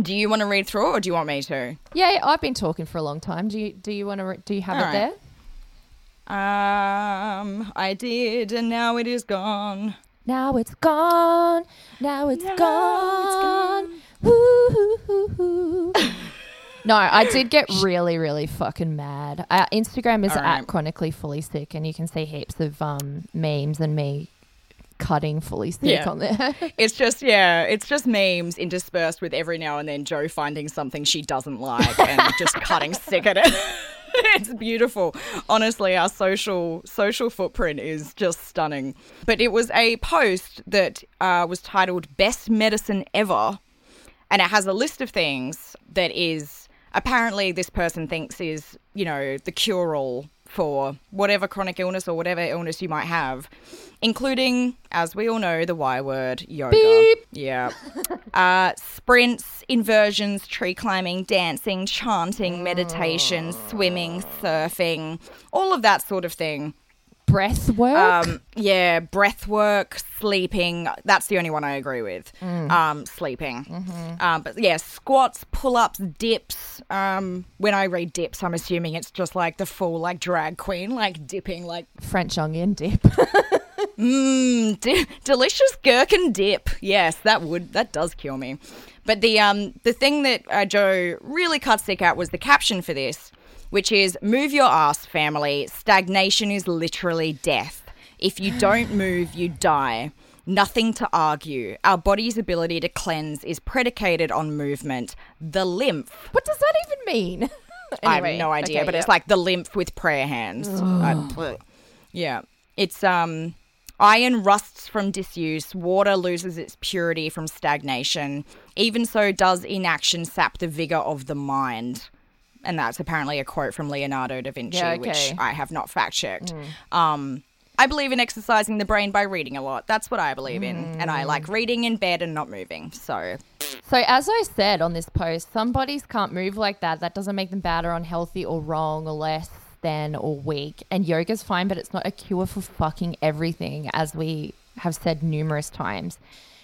do you want to read through it, or do you want me to? Yeah, I've been talking for a long time. Do you do you want to re- do you have All it right. there? Um, I did, and now it is gone. Now it's gone. Now it's Now it's gone. No, I did get really, really fucking mad. Our Instagram is right. at chronically fully sick, and you can see heaps of um, memes and me cutting fully sick Yeah. on there. It's just yeah, it's just memes interspersed with every now and then Joe finding something she doesn't like and just cutting sick at it. it's beautiful. Honestly, our social social footprint is just stunning. But it was a post that uh, was titled "Best Medicine Ever," and it has a list of things that is apparently this person thinks is you know the cure all for whatever chronic illness or whatever illness you might have, including, as we all know, the Y word, yoga. Beep. Yeah. uh, sprints, inversions, tree climbing, dancing, chanting, meditation, swimming, surfing, all of that sort of thing. Breath work. Um, yeah, breath work, sleeping. That's the only one I agree with. Um, sleeping. Um, but yeah, squats, pull ups, dips. Um, when I read dips, I'm assuming it's just like the full like drag queen, like dipping, like French onion dip. Mmm, de- delicious gherkin dip. Yes, that would that does kill me. But the um the thing that uh, Joe really cut sick at was the caption for this, which is "Move your ass, family. Stagnation is literally death. If you don't move, you die." Nothing to argue. Our body's ability to cleanse is predicated on movement. The lymph what does that even mean? I have no idea, okay, but it's like the lymph with prayer hands. I- yeah, it's um, iron rusts from disuse. Water loses its purity from stagnation. Even so, does inaction sap the vigor of the mind? And that's apparently a quote from Leonardo da Vinci, Yeah, which. I have not fact checked. Um, I believe in exercising the brain by reading a lot. That's what I believe in, and I like reading in bed and not moving. So So, as I said on this post, some bodies can't move like that. That doesn't make them bad or unhealthy or wrong or less than or weak. And yoga's fine, but it's not a cure for fucking everything, as we have said numerous times.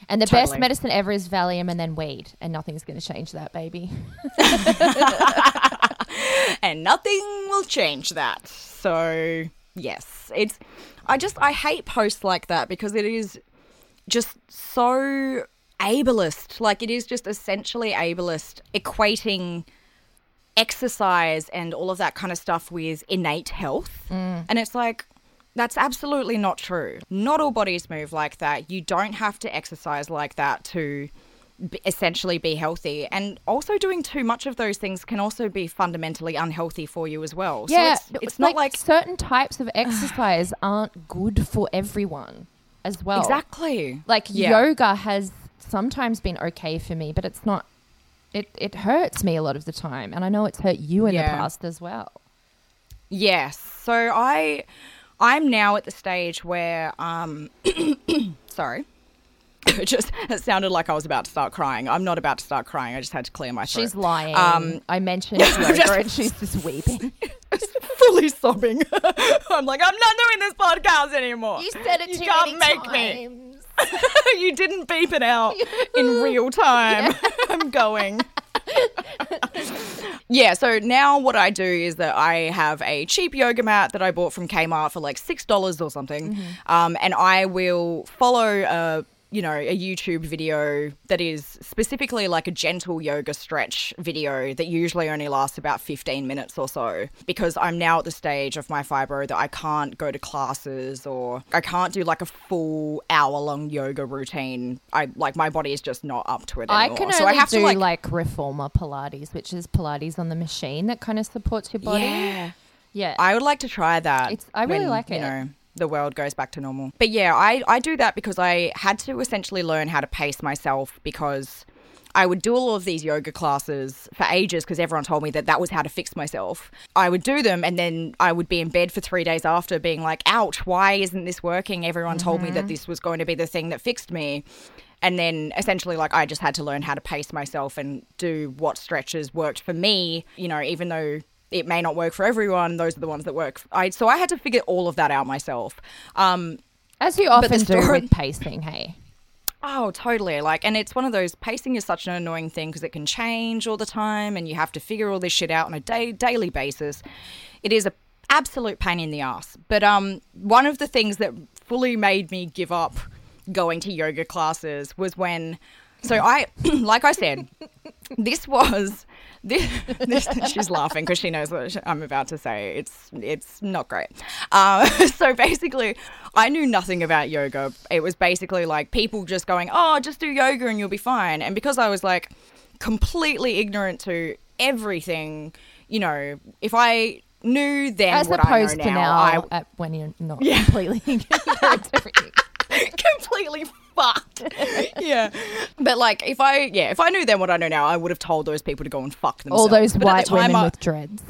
And the best medicine ever is Valium and then weed, and nothing's going to change that, baby. and nothing will change that. So, yes, it's I just I hate posts like that because it is just so ableist. Like it is just essentially ableist equating exercise and all of that kind of stuff with innate health. Mm. And it's like that's absolutely not true. Not all bodies move like that. You don't have to exercise like that to essentially be healthy. And also doing too much of those things can also be fundamentally unhealthy for you as well. yeah, so it's, it's not like, certain types of exercise aren't good for everyone as well. exactly Like Yeah. yoga has sometimes been okay for me, but it's not. It it hurts me a lot of the time, and I know it's hurt you in the past as well. Yes. So I I'm now at the stage where um sorry. It just it sounded like I was about to start crying. I'm not about to start crying. I just had to clear my throat. She's lying. Um, I mentioned yoga, and she's just weeping. fully sobbing. I'm like, I'm not doing this podcast anymore. You said it You can't make me. you didn't beep it out in real time. I'm going. yeah, so now what I do is that I have a cheap yoga mat that I bought from Kmart for like $6 or something. Um, and I will follow a you know, a YouTube video that is specifically like a gentle yoga stretch video that usually only lasts about 15 minutes or so because I'm now at the stage of my fibro that I can't go to classes or I can't do like a full hour long yoga routine. I like my body is just not up to it anymore. I can only so I have do to like, like, reformer Pilates, which is Pilates on the machine that kind of supports your body. yeah. Yeah. I would like to try that. It's- I really when, like you it. know, the world goes back to normal. But yeah, I, I do that because I had to essentially learn how to pace myself because I would do all of these yoga classes for ages because everyone told me that that was how to fix myself. I would do them and then I would be in bed for three days after being like, ouch, why isn't this working? Everyone told me that mm-hmm. this was going to be the thing that fixed me. And then essentially, like, I just had to learn how to pace myself and do what stretches worked for me, you know, even though it may not work for everyone, those are the ones that work. I, so I had to figure all of that out myself. Um, As you often do with pacing, hey. Oh, totally. Like, and it's one of those pacing is such an annoying thing because it can change all the time, and you have to figure all this shit out on a day daily basis. It is a absolute pain in the ass. But um, one of the things that fully made me give up going to yoga classes was when. So I, like I said, this was this, this she's laughing because she knows what I'm about to say. It's it's not great. Uh, so basically, I knew nothing about yoga. It was basically like people just going, "Oh, just do yoga and you'll be fine." And because I was like completely ignorant to everything, you know, if I knew then As what I know opposed now, to now, I at when you're not Yeah. completely ignorant completely fucked. yeah. But like if I yeah, if I knew then what I know now, I would have told those people to go and fuck themselves. All those But white women I- with dreads.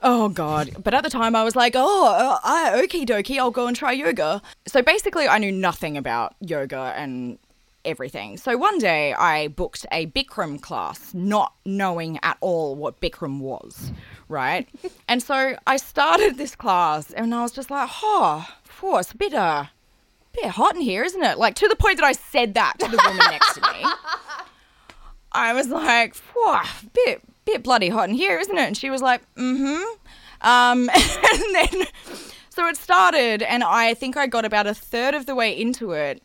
Oh god! But at the time, I was like, "Oh, uh, I okie dokie, I'll go and try yoga." So basically, I knew nothing about yoga and everything. So one day, I booked a Bikram class, not knowing at all what Bikram was, right? and so I started this class, and I was just like, "Oh, it's a bit hot in here, isn't it?" Like to the point that I said that to the woman next to me. I was like, "Whoa, bit bit bloody hot in here, isn't it?" And she was like, "Mm-hmm." Um, and then so it started, and I think I got about a third of the way into it,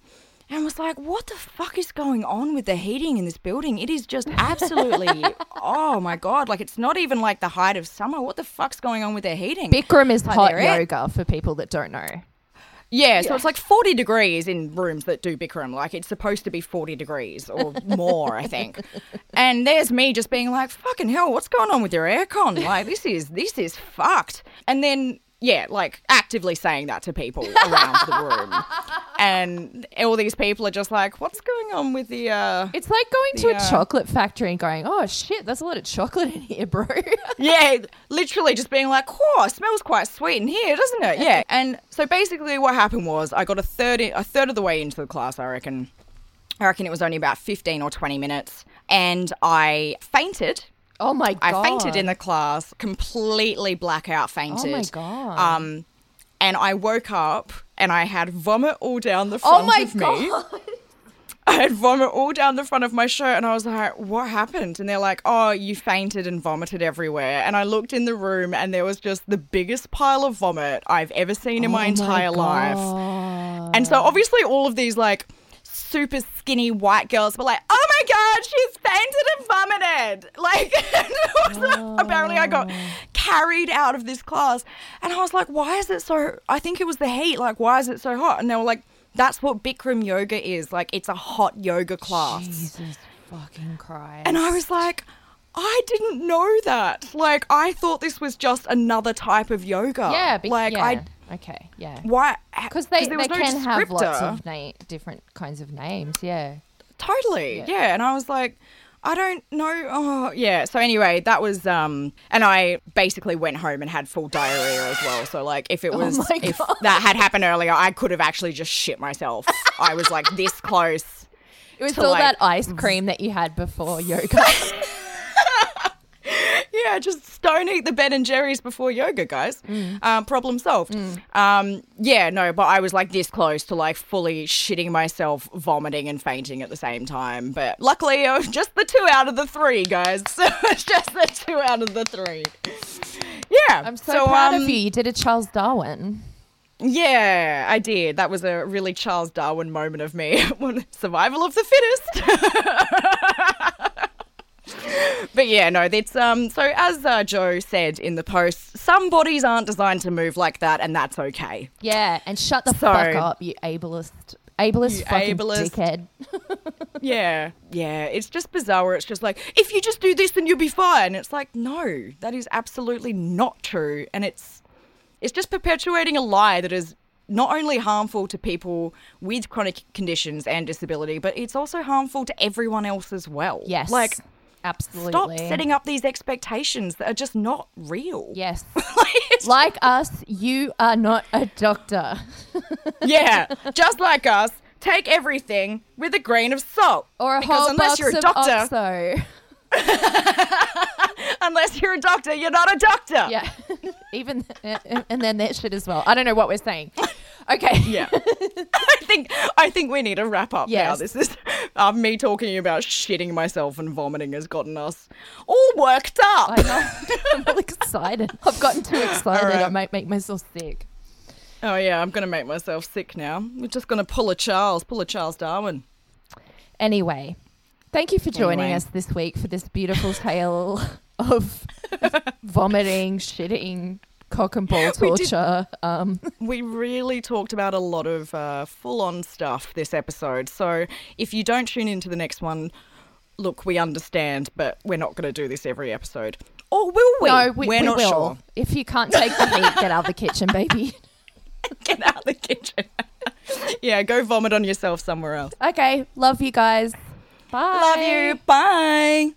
and was like, "What the fuck is going on with the heating in this building? It is just absolutely, oh my god! Like it's not even like the height of summer. What the fuck's going on with their heating?" Bikram is Like, hot they're it. yoga for people that don't know. Yeah, so it's like 40 degrees in rooms that do Bikram. Like it's supposed to be 40 degrees or more, I think. And there's me just being like, "Fucking hell, what's going on with your aircon? Like this is this is fucked." And then yeah, like actively saying that to people around the room. And all these people are just like, "What's going on with the uh It's like going to Yeah. a chocolate factory and going, "Oh shit, there's a lot of chocolate in here, bro." Yeah, literally just being like, "Oh, it smells quite sweet in here, doesn't it?" Yeah. And so basically, what happened was I got a third a third of the way into the class. I reckon. I reckon it was only about fifteen or twenty minutes, and I fainted. Oh my god! I fainted in the class, completely blackout fainted. Oh my god! Um, and I woke up and I had vomit all down the front oh my of me. god! I had vomit all down the front of my shirt, and I was like, "What happened?" And they're like, "Oh, you fainted and vomited everywhere." And I looked in the room, and there was just the biggest pile of vomit I've ever seen in my Oh entire life. And so, obviously, all of these like super skinny white girls were like, "Oh my god, she's fainted and vomited!" Like, like- apparently, I got oh. carried out of this class, and I was like, "Why is it so?" I think it was the heat. Like, why is it so hot? And they were like, "That's what Bikram yoga is. Like, it's a hot yoga class." Jesus fucking Christ! And I was like, I didn't know that. Like, I thought this was just another type of yoga. yeah, be- like yeah. I okay, yeah. why Because they, they no can have lots of na- different kinds of names. Yeah. totally Yeah. yeah. and i was like i don't know oh yeah so anyway that was um and i basically went home and had full diarrhea as well so like if it was Oh if that had happened earlier i could have actually just shit myself i was like this close It was all like, that ice cream that you had before yoga. yeah just don't eat the ben and jerry's before yoga guys. Mm. um, problem solved. Um, yeah no but i was like this close to like fully shitting myself vomiting and fainting at the same time. But luckily it was just the two out of the three guys. So it's just the two out of the three. Yeah I'm so, proud um, of you. You did a Charles Darwin. yeah i did. That was a really charles darwin moment of me survival of the fittest But yeah, no, that's um. So as uh, Joe said in the post, some bodies aren't designed to move like that, and that's okay. Yeah, and shut the So- fuck up, you ableist, ableist You fucking ableist. dickhead. Yeah, yeah. It's just bizarre. Where it's just like, if you just do this, then you'll be fine. It's like, no, that is absolutely not true, and it's it's just perpetuating a lie that has not only harmful to people with chronic conditions and disability, but it's also harmful to everyone else as well. Yes. Like, absolutely. stop setting up these expectations that are just not real. Yes. Like, like us, you are not a doctor. yeah, just like us, take everything with a grain of salt. Or a because whole unless box you're a of doctor, Oxo. unless you're a doctor, you're not a doctor. Yeah. Even and then that shit as well. I don't know what we're saying. Okay. Yeah. I think I think we need to wrap up now. This is uh, me talking about shitting myself and vomiting has gotten us all worked up. I know. I'm all excited. I've gotten too excited. right. I might make myself sick. Oh yeah, I'm gonna make myself sick now. We're just gonna pull a Charles, pull a Charles Darwin. Anyway, thank you for joining Anyway. us this week for this beautiful tale of vomiting, shitting, cock and ball We did- torture. Um, We really talked about a lot of uh, full-on stuff this episode. So if you don't tune into the next one, look, we understand, but we're not gonna do this every episode. Or will we? no, we, we're we not will. sure. If you can't take the heat, get out of the kitchen, baby. Get out of the kitchen. yeah, go vomit on yourself somewhere else. Okay, love you guys. Bye. Love you. Bye.